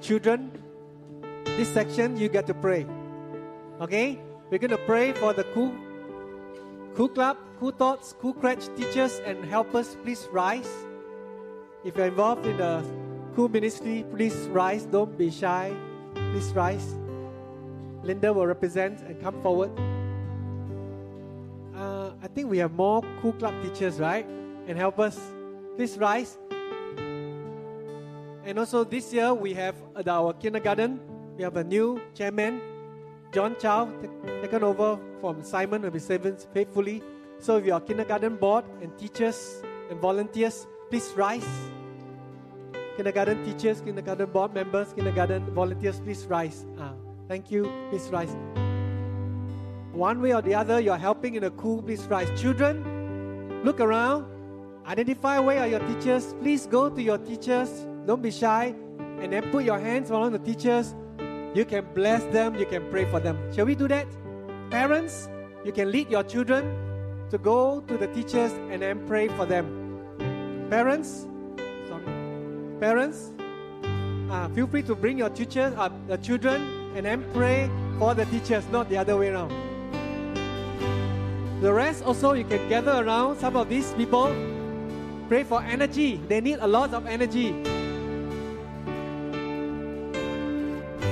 Children, this section you get to pray. Okay? We're going to pray for the cool, cool club, cool thoughts, cool creche teachers and helpers. Please rise. If you're involved in the cool ministry, please rise. Don't be shy. Please rise. Linda will represent and come forward. Uh, I think we have more cool club teachers, right? And helpers. Please rise. And also this year we have at our kindergarten, we have a new chairman, John Chow, ta- taken over from Simon will be serving faithfully. So if you are kindergarten board and teachers and volunteers, please rise. Kindergarten teachers, kindergarten board members, kindergarten volunteers, please rise. Ah, thank you. Please rise. One way or the other, you're helping in a cool, please rise. Children, look around. Identify where are your teachers. Please go to your teachers. Don't be shy. And then put your hands around the teachers. You can bless them. You can pray for them. Shall we do that? Parents, you can lead your children to go to the teachers and then pray for them. Parents, sorry. Parents, uh, feel free to bring your teachers, uh, the children, and then pray for the teachers, not the other way around. The rest also, you can gather around some of these people. Pray for energy. They need a lot of energy.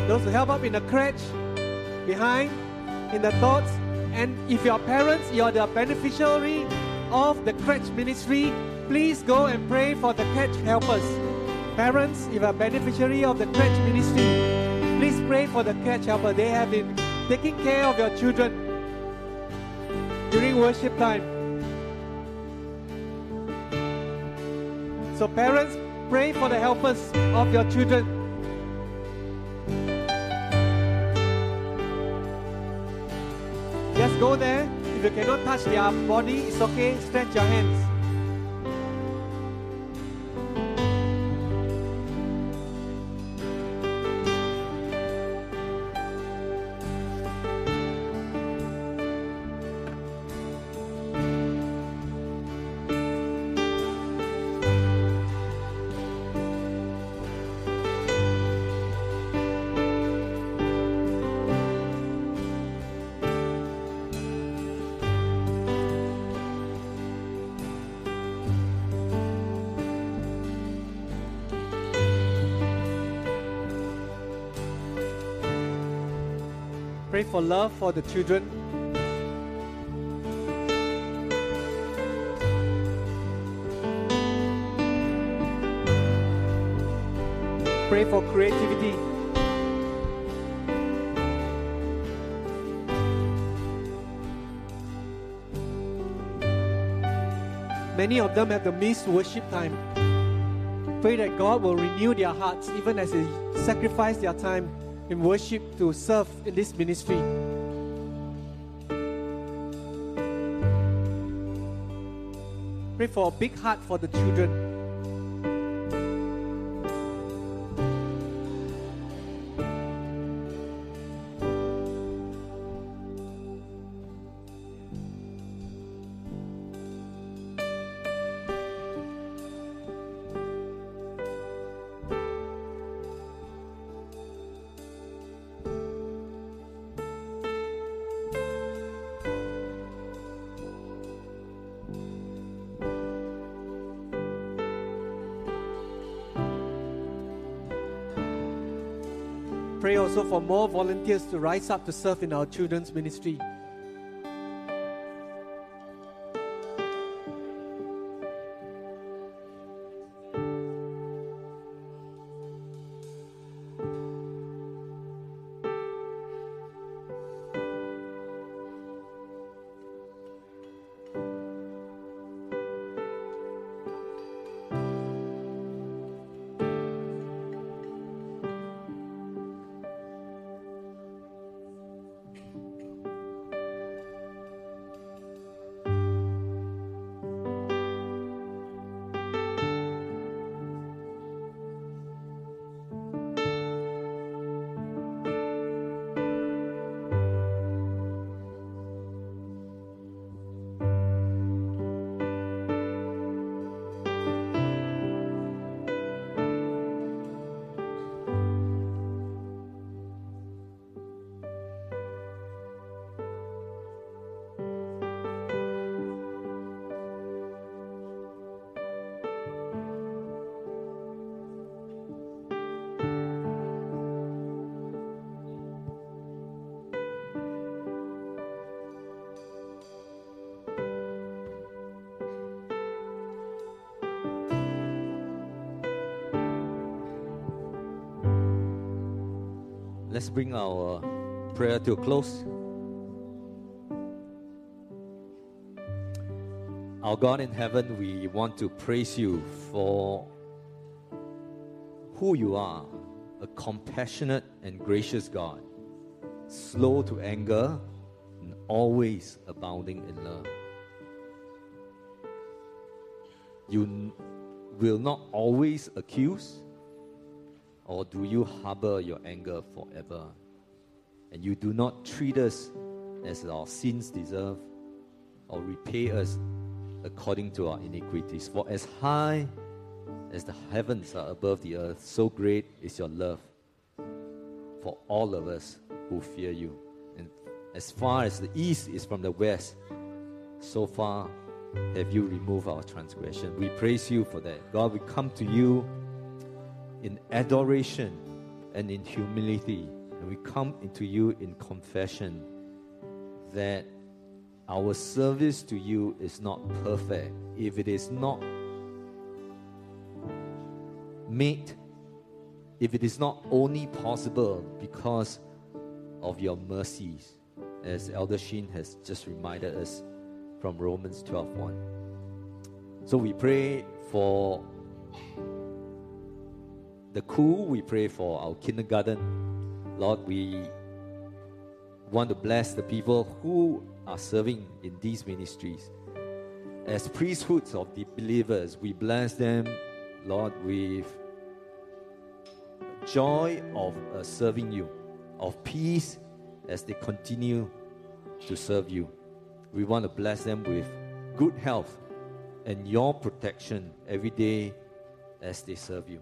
Those who help up in the creche, behind, in the thoughts. And if your parents, you're the beneficiary of the creche ministry, please go and pray for the creche helpers. Parents, if a beneficiary of the creche ministry, please pray for the creche helper. They have been taking care of your children during worship time. So, parents, pray for the helpers of your children. Go there. If you cannot touch their body, it's okay. Stretch your hands. for love for the children. Pray for creativity. Many of them have the missed worship time. Pray that God will renew their hearts even as they sacrifice their time in worship to serve in this ministry. Pray for a big heart for the children. Pray also for more volunteers to rise up to serve in our children's ministry. Let's bring our prayer to a close. Our God in heaven, we want to praise you for who you are a compassionate and gracious God, slow to anger, and always abounding in love. You will not always accuse, or do you harbor your anger forever? And you do not treat us as our sins deserve, or repay us according to our iniquities. For as high as the heavens are above the earth, so great is your love for all of us who fear you. And as far as the east is from the west, so far have you removed our transgression. We praise you for that. God, we come to you in adoration and in humility. And we come into you in confession that our service to you is not perfect. If it is not made, if it is not only possible because of your mercies, as Elder Sheen has just reminded us from Romans 12:1. So we pray for the cool, we pray for our kindergarten. Lord, we want to bless the people who are serving in these ministries. As priesthoods of the believers, we bless them, Lord, with joy of uh, serving you, of peace as they continue to serve you. We want to bless them with good health and your protection every day as they serve you.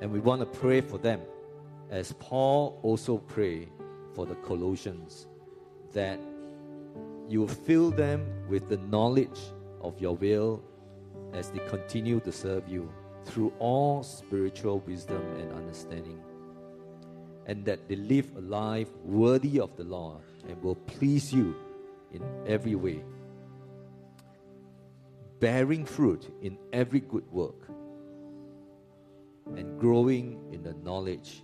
And we want to pray for them as Paul also prayed for the Colossians that you fill them with the knowledge of your will as they continue to serve you through all spiritual wisdom and understanding. And that they live a life worthy of the Lord and will please you in every way, bearing fruit in every good work, and growing in the knowledge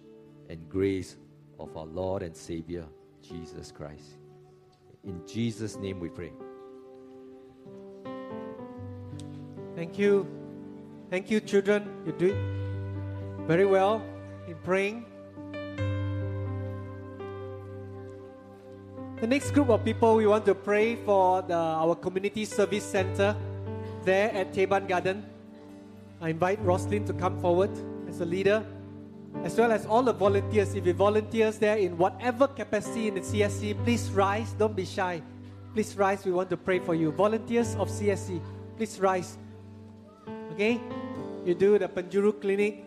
and grace of our Lord and Savior, Jesus Christ. In Jesus' name we pray. Thank you. Thank you, children. You do very well in praying. The next group of people we want to pray for the, our community service center there at Teban Garden. I invite Roslyn to come forward as a leader, as well as all the volunteers. If you volunteers there in whatever capacity in the CSC, please rise. Don't be shy. Please rise. We want to pray for you. Volunteers of CSC, please rise. Okay? You do the Panjuru clinic.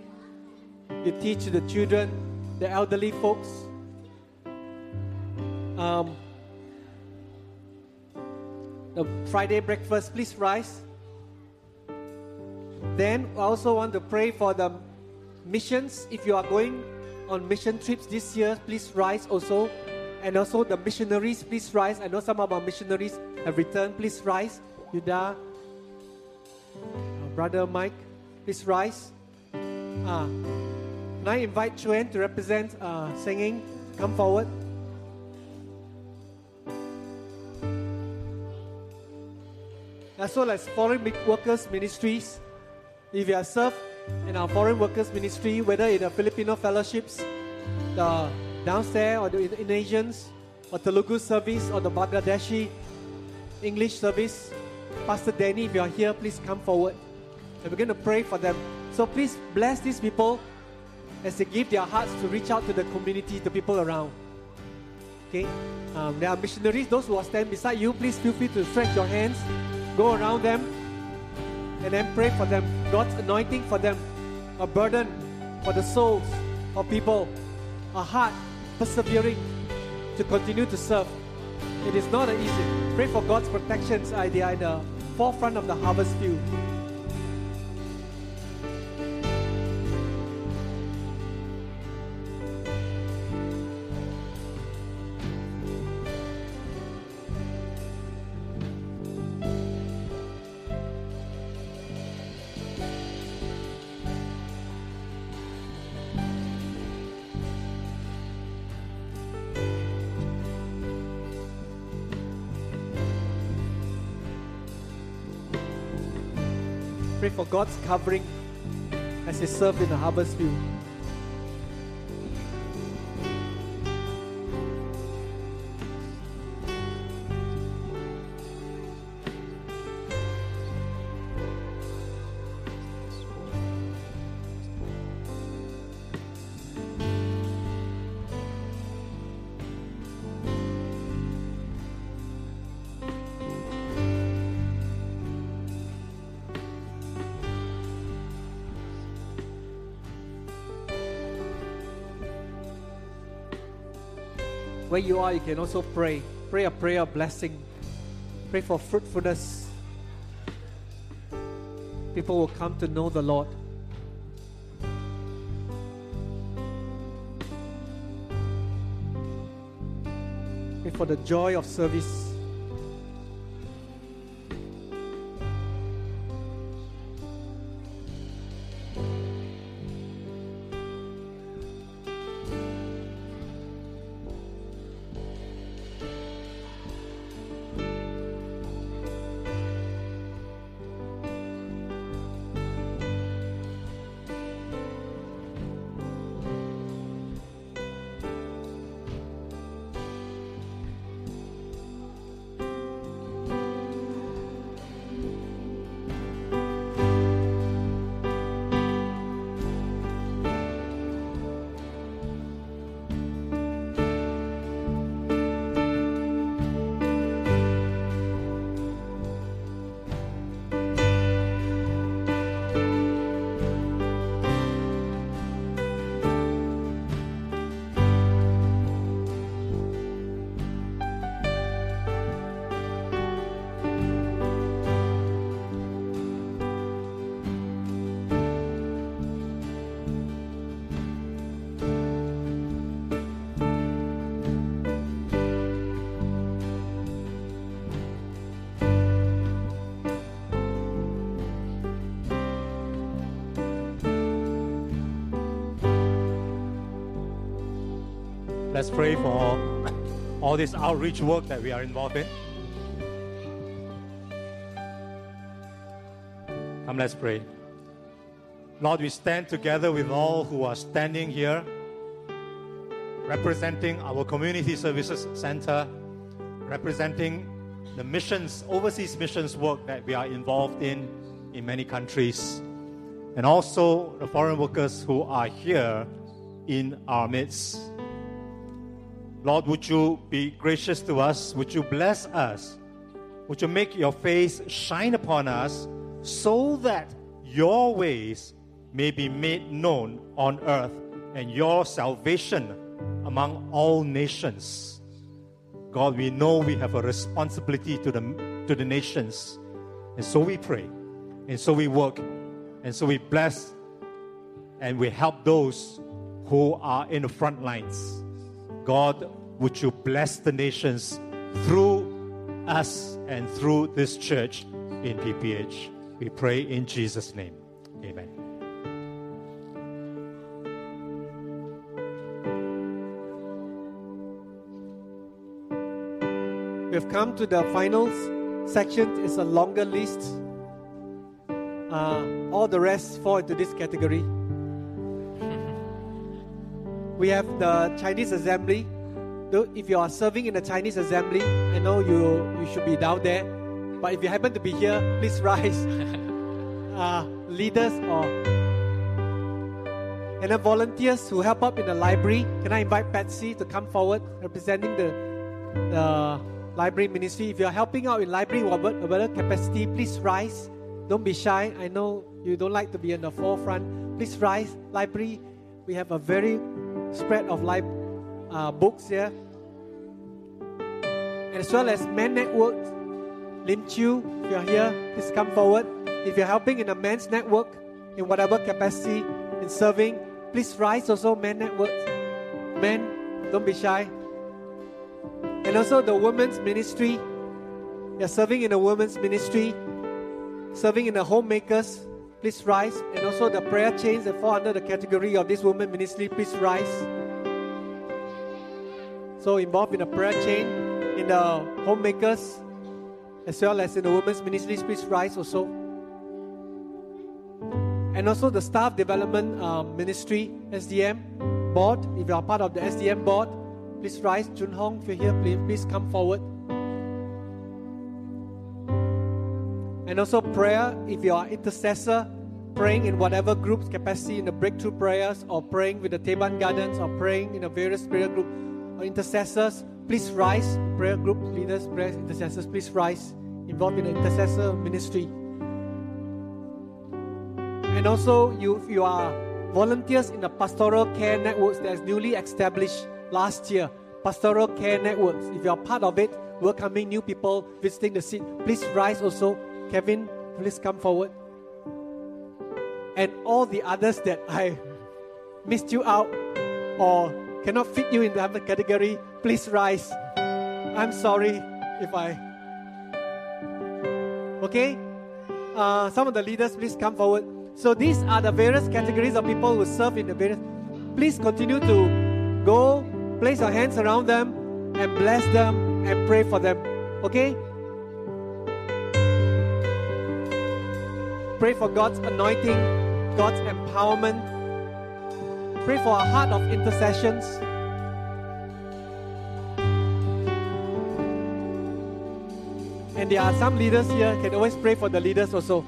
You teach the children, the elderly folks. Um, the Friday breakfast, please rise. Then I also want to pray for the missions. If you are going on mission trips this year, please rise also. And also the missionaries, please rise. I know some of our missionaries have returned. Please rise. Yuda, uh, Brother Mike, please rise. Ah, can I invite Chuen to represent uh, singing? Come forward. As well as foreign workers ministries. If you are served in our foreign workers ministry, whether in the Filipino fellowships, the downstairs or the Indonesians, or Telugu service or the Bangladeshi English service, Pastor Danny, if you are here, please come forward. And we're going to pray for them. So please bless these people as they give their hearts to reach out to the community, the people around. Okay? Um, there are missionaries, those who are standing beside you, please feel free to stretch your hands, go around them, and then pray for them. God's anointing for them, a burden for the souls of people, a heart persevering to continue to serve. It is not easy. Pray for God's protections. are in the forefront of the harvest field. For God's covering as he served in the harvest field. Where you are, you can also pray. Pray a prayer of blessing. Pray for fruitfulness. People will come to know the Lord. Pray for the joy of service. Pray for all this outreach work that we are involved in. Come, let's pray. Lord, we stand together with all who are standing here, representing our Community Services Center, representing the missions, overseas missions work that we are involved in in many countries, and also the foreign workers who are here in our midst. Lord, would you be gracious to us? Would you bless us? Would you make your face shine upon us so that your ways may be made known on earth and your salvation among all nations? God, we know we have a responsibility to the, to the nations. And so we pray, and so we work, and so we bless, and we help those who are in the front lines. God, would you bless the nations through us and through this church in PPH? We pray in Jesus' name. Amen. We've come to the finals section. It's a longer list. Uh, all the rest fall into this category. We have the Chinese assembly. If you are serving in the Chinese assembly, I know you you should be down there. But if you happen to be here, please rise. uh, leaders or and then volunteers who help up in the library. Can I invite Patsy to come forward, representing the the library ministry? If you are helping out in library whatever capacity, please rise. Don't be shy. I know you don't like to be in the forefront. Please rise. Library, we have a very spread of life uh, books here, as well as Men Network. Lim Chu, if you're here, please come forward. If you're helping in a men's network, in whatever capacity, in serving, please rise also, Men Network. Men, don't be shy. And also the women's ministry. You're serving in the women's ministry, serving in the homemakers, please rise. And also the prayer chains that fall under the category of this woman ministry, please rise. So involved in the prayer chain, in the homemakers, as well as in the women's ministries, please rise also. And also the staff development um, ministry, SDM board. If you are part of the SDM board, please rise. Jun Hong, if you're here, please, please come forward. And also prayer, if you are intercessor, praying in whatever groups capacity in the breakthrough prayers or praying with the Teban Gardens or praying in a various prayer group or intercessors, please rise. Prayer group leaders, prayer intercessors, please rise. Involved in the intercessor ministry. And also, you, if you are volunteers in the pastoral care networks that is newly established last year, pastoral care networks. If you are part of it, welcoming new people visiting the seat, please rise also. Kevin, please come forward. And all the others that I missed you out or cannot fit you in the other category, please rise. I'm sorry if I. Okay? Uh, some of the leaders, please come forward. So these are the various categories of people who serve in the various. Please continue to go, place your hands around them, and bless them and pray for them. Okay? Pray for God's anointing, God's empowerment. Pray for a heart of intercessions. And there are some leaders here, can always pray for the leaders also.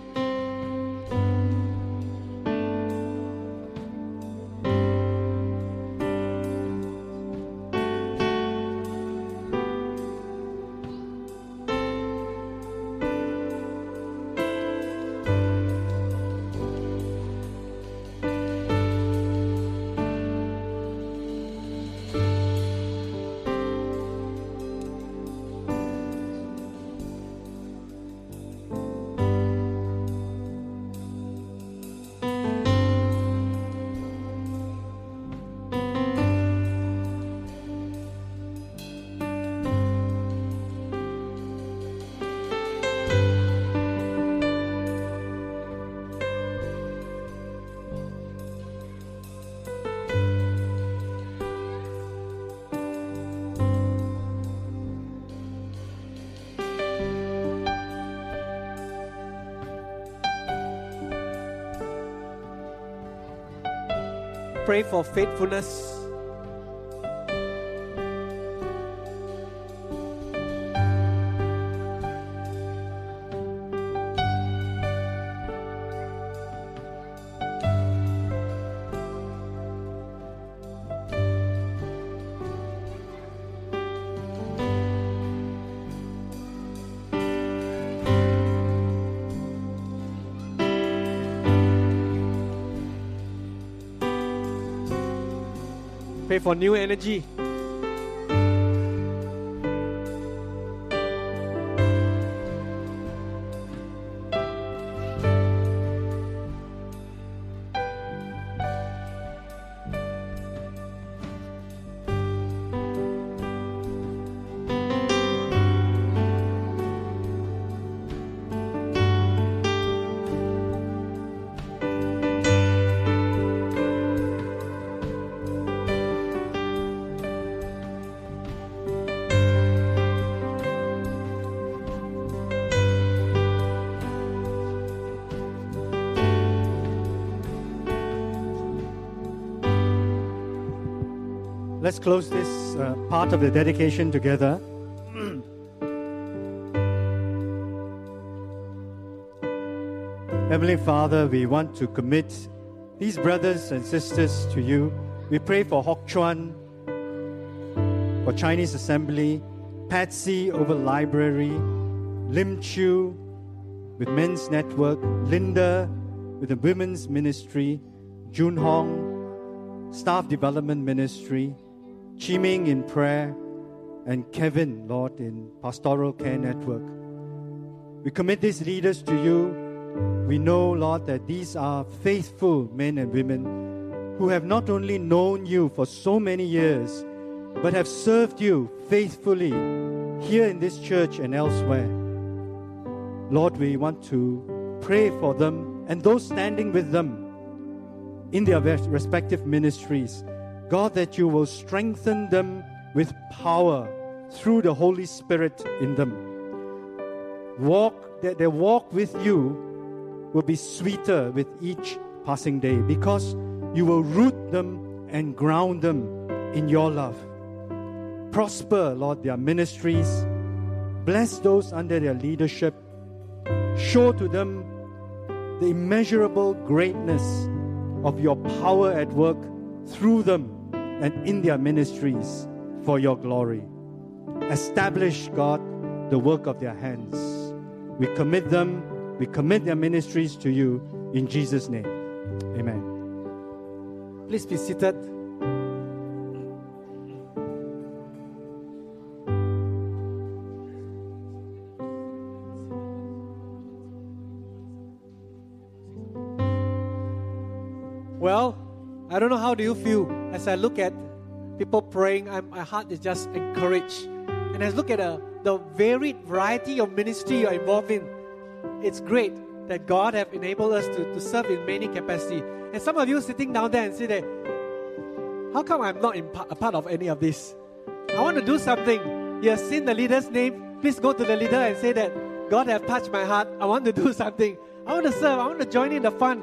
Pray for faithfulness. For new energy. Let's close this uh, part of the dedication together. Heavenly Father, we want to commit these brothers and sisters to you. We pray for Hock Chuan, for Chinese Assembly, Patsy over Library, Lim Chu with Men's Network, Linda with the Women's Ministry, Jun Hong, Staff Development Ministry, Chiming in prayer, and Kevin, Lord, in Pastoral Care Network. We commit these leaders to you. We know, Lord, that these are faithful men and women who have not only known you for so many years, but have served you faithfully here in this church and elsewhere. Lord, we want to pray for them and those standing with them in their respective ministries. God, that you will strengthen them with power through the Holy Spirit in them. Walk, that their walk with you will be sweeter with each passing day because you will root them and ground them in your love. Prosper, Lord, their ministries. Bless those under their leadership. Show to them the immeasurable greatness of your power at work through them and in their ministries for your glory. Establish, God, the work of their hands. We commit them, we commit their ministries to you in Jesus' name. Amen. Please be seated. Don't know how do you feel as I look at people praying. I'm, my heart is just encouraged, and as I look at uh, the varied variety of ministry you're involved in, it's great that God have enabled us to, to serve in many capacity. And some of you sitting down there and say that, how come I'm not pa- a part of any of this? I want to do something. You have seen the leader's name. Please go to the leader and say that God have touched my heart. I want to do something. I want to serve. I want to join in the fun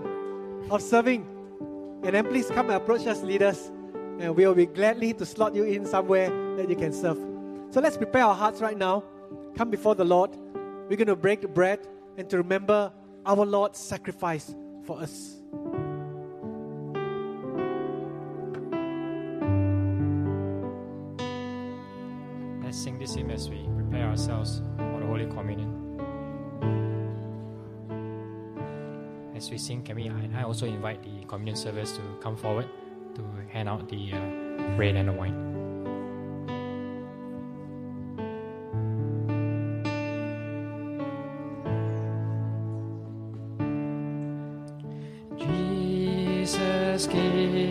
of serving. And then please come and approach us, leaders, and we will be gladly to slot you in somewhere that you can serve. So let's prepare our hearts right now. Come before the Lord. We're going to break the bread and to remember our Lord's sacrifice for us. Let's sing this hymn as we prepare ourselves for the Holy Communion. As we sing, can we? I I also invite the communion service to come forward to hand out the uh, bread and the wine. Jesus gave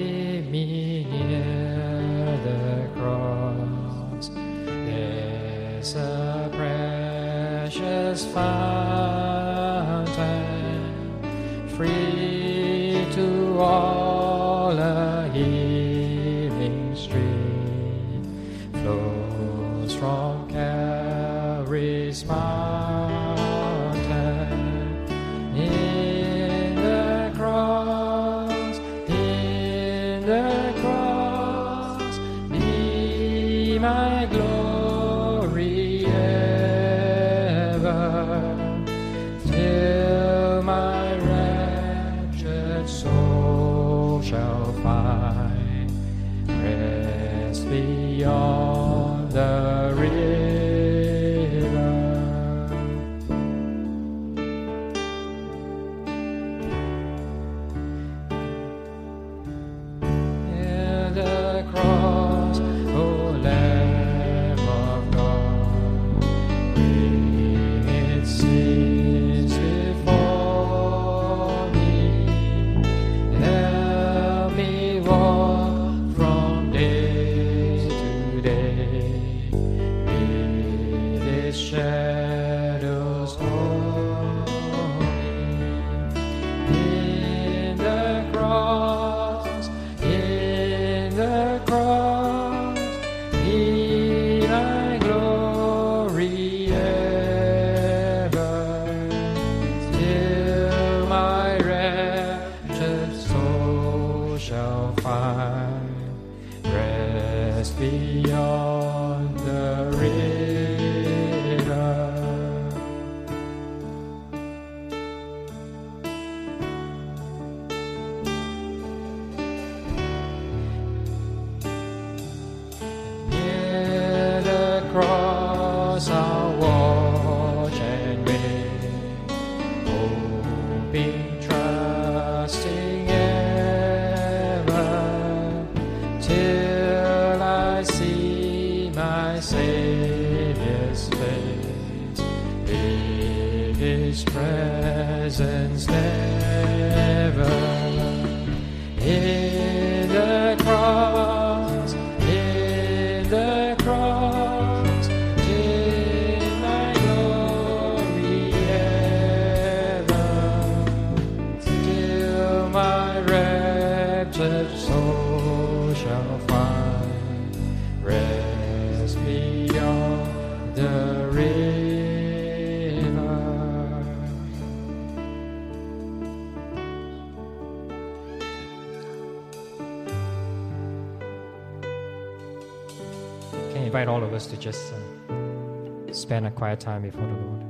invite all of us to just uh, spend a quiet time before the Lord?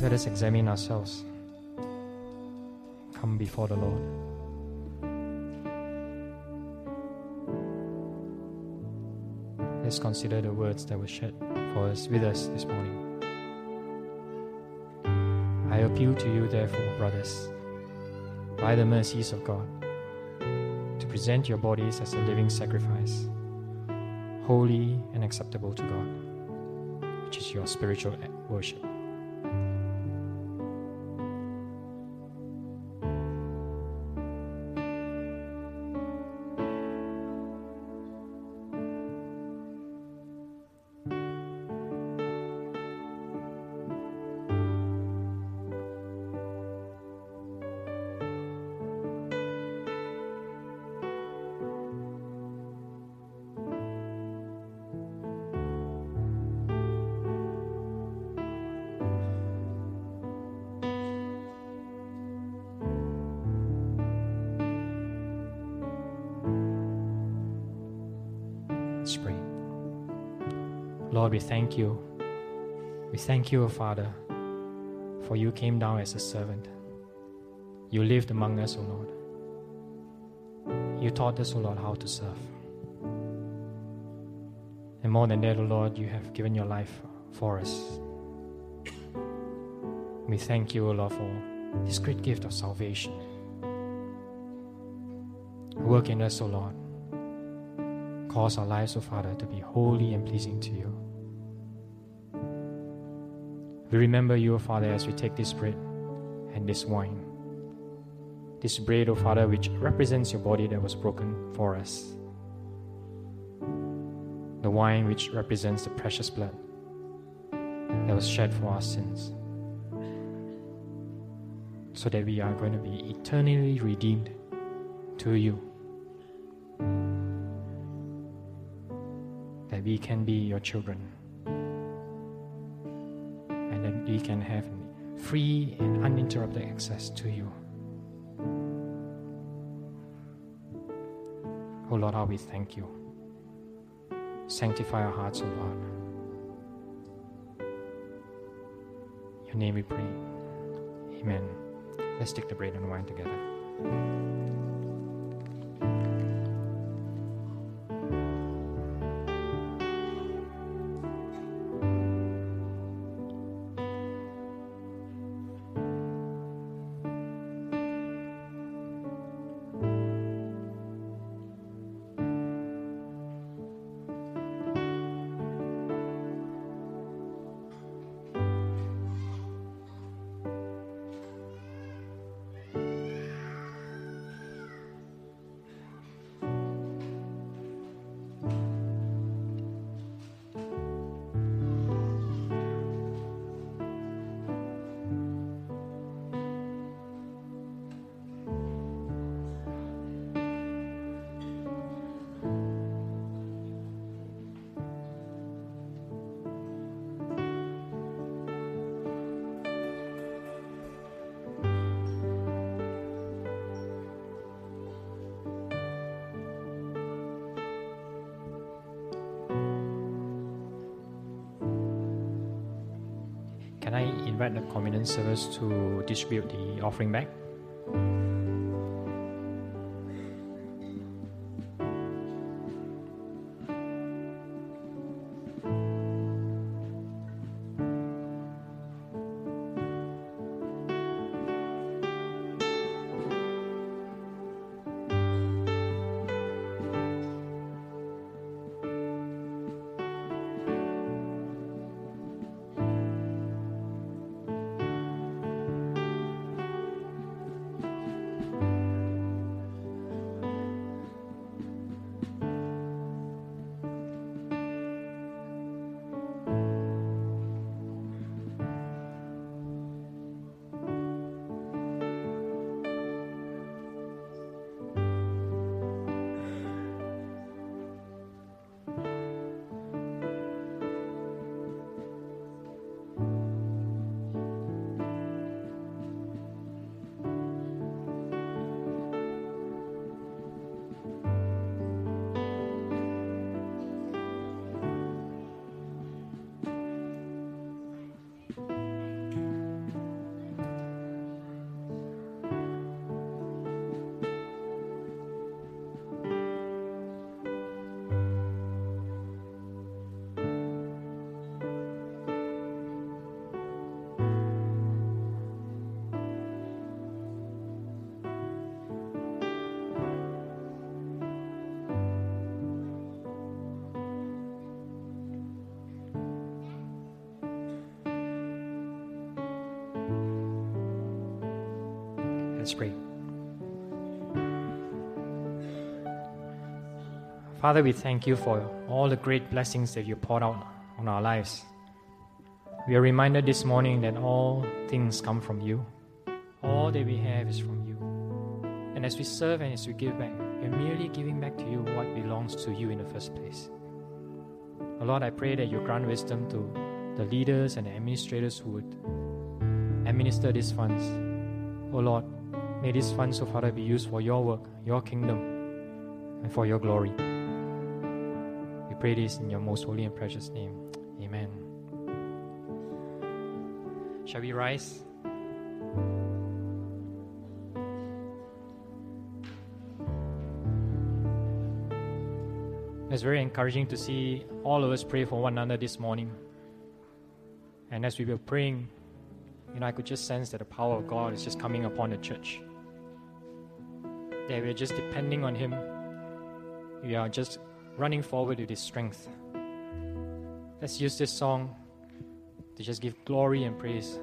Let us examine ourselves. Come before the Lord. Let's consider the words that were shared for us with us this morning. I appeal to you, therefore, brothers, by the mercies of God, to present your bodies as a living sacrifice, holy and acceptable to God, which is your spiritual worship. Thank you. We thank you, O Father, for you came down as a servant. You lived among us, O Lord. You taught us, O Lord, how to serve. And more than that, O Lord, you have given your life for us. We thank you, O Lord, for this great gift of salvation. Work in us, O Lord. Cause our lives, O Father, to be holy and pleasing to you. We remember you, O Father, as we take this bread and this wine. This bread, O Father, which represents your body that was broken for us. The wine, which represents the precious blood that was shed for our sins. So that we are going to be eternally redeemed to you. That we can be your children. We can have free and uninterrupted access to you. Oh Lord, how we thank you. Sanctify our hearts, O Lord. your name we pray. Amen. Let's take the bread and wine together. Invite the communion service to distribute the offering bag? Father, we thank you for all the great blessings that you poured out on our lives. We are reminded this morning that all things come from you. All that we have is from you. And as we serve and as we give back, we're merely giving back to you what belongs to you in the first place. Lord, I pray that you grant wisdom to the leaders and the administrators who would administer these funds. Oh Lord, may these funds, oh Father, be used for your work, your kingdom, and for your glory. Pray this in your most holy and precious name. Amen. Shall we rise? It's very encouraging to see all of us pray for one another this morning. And as we were praying, you know, I could just sense that the power of God is just coming upon the church. That we're just depending on Him. We are just running forward with His strength. Let's use this song to just give glory and praise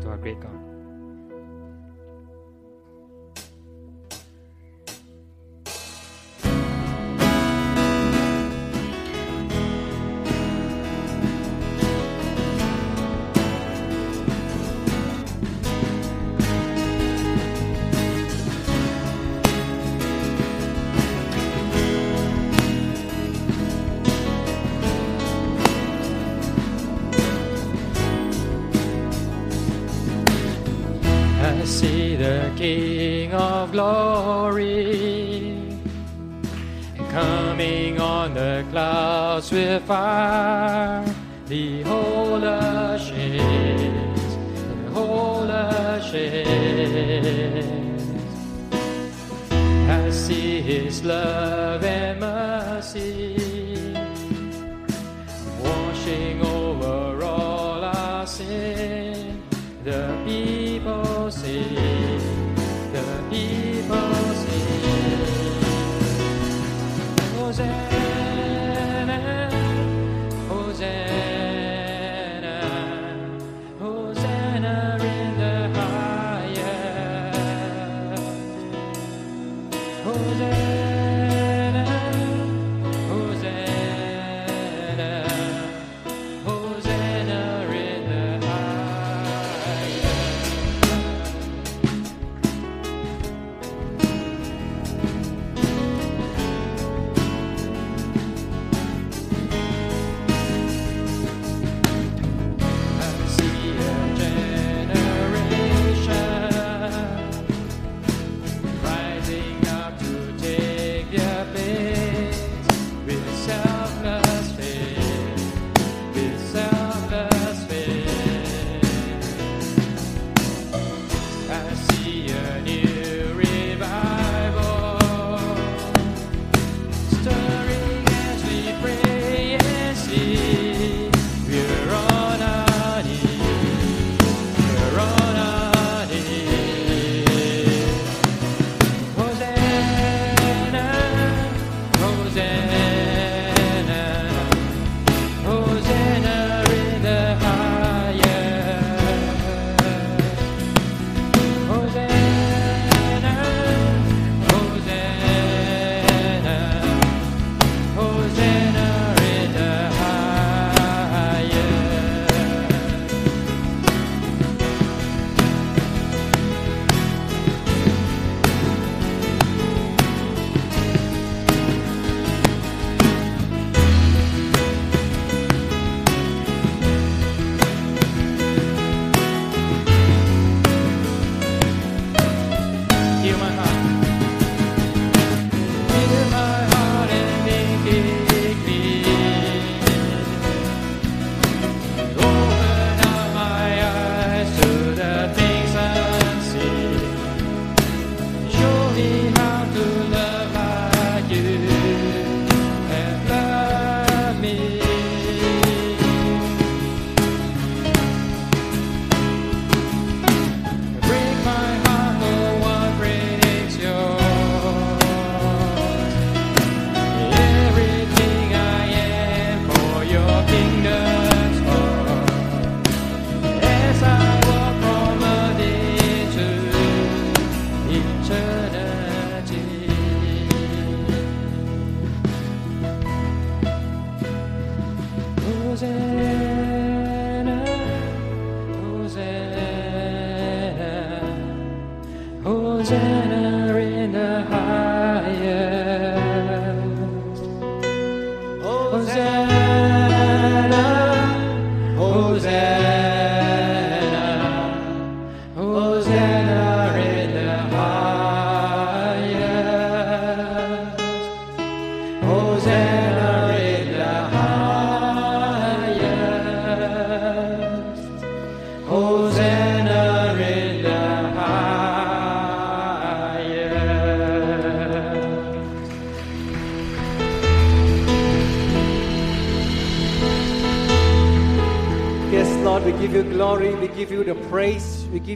to our great God.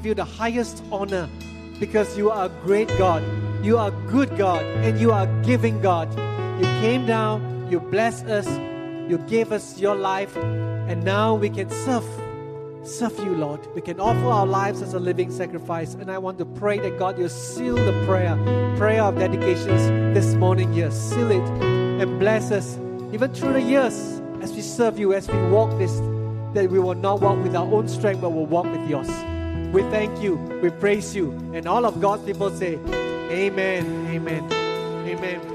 Give you the highest honor because you are a great God. You are a good God and you are a giving God. You came down, you blessed us, you gave us your life, and now we can serve. Serve you, Lord. We can offer our lives as a living sacrifice. And I want to pray that God, you seal the prayer, prayer of dedications this morning here. Seal it and bless us, even through the years, as we serve you, as we walk this that we will not walk with our own strength, but will walk with yours. We thank you, we praise you, and all of God's people say, Amen, Amen, Amen.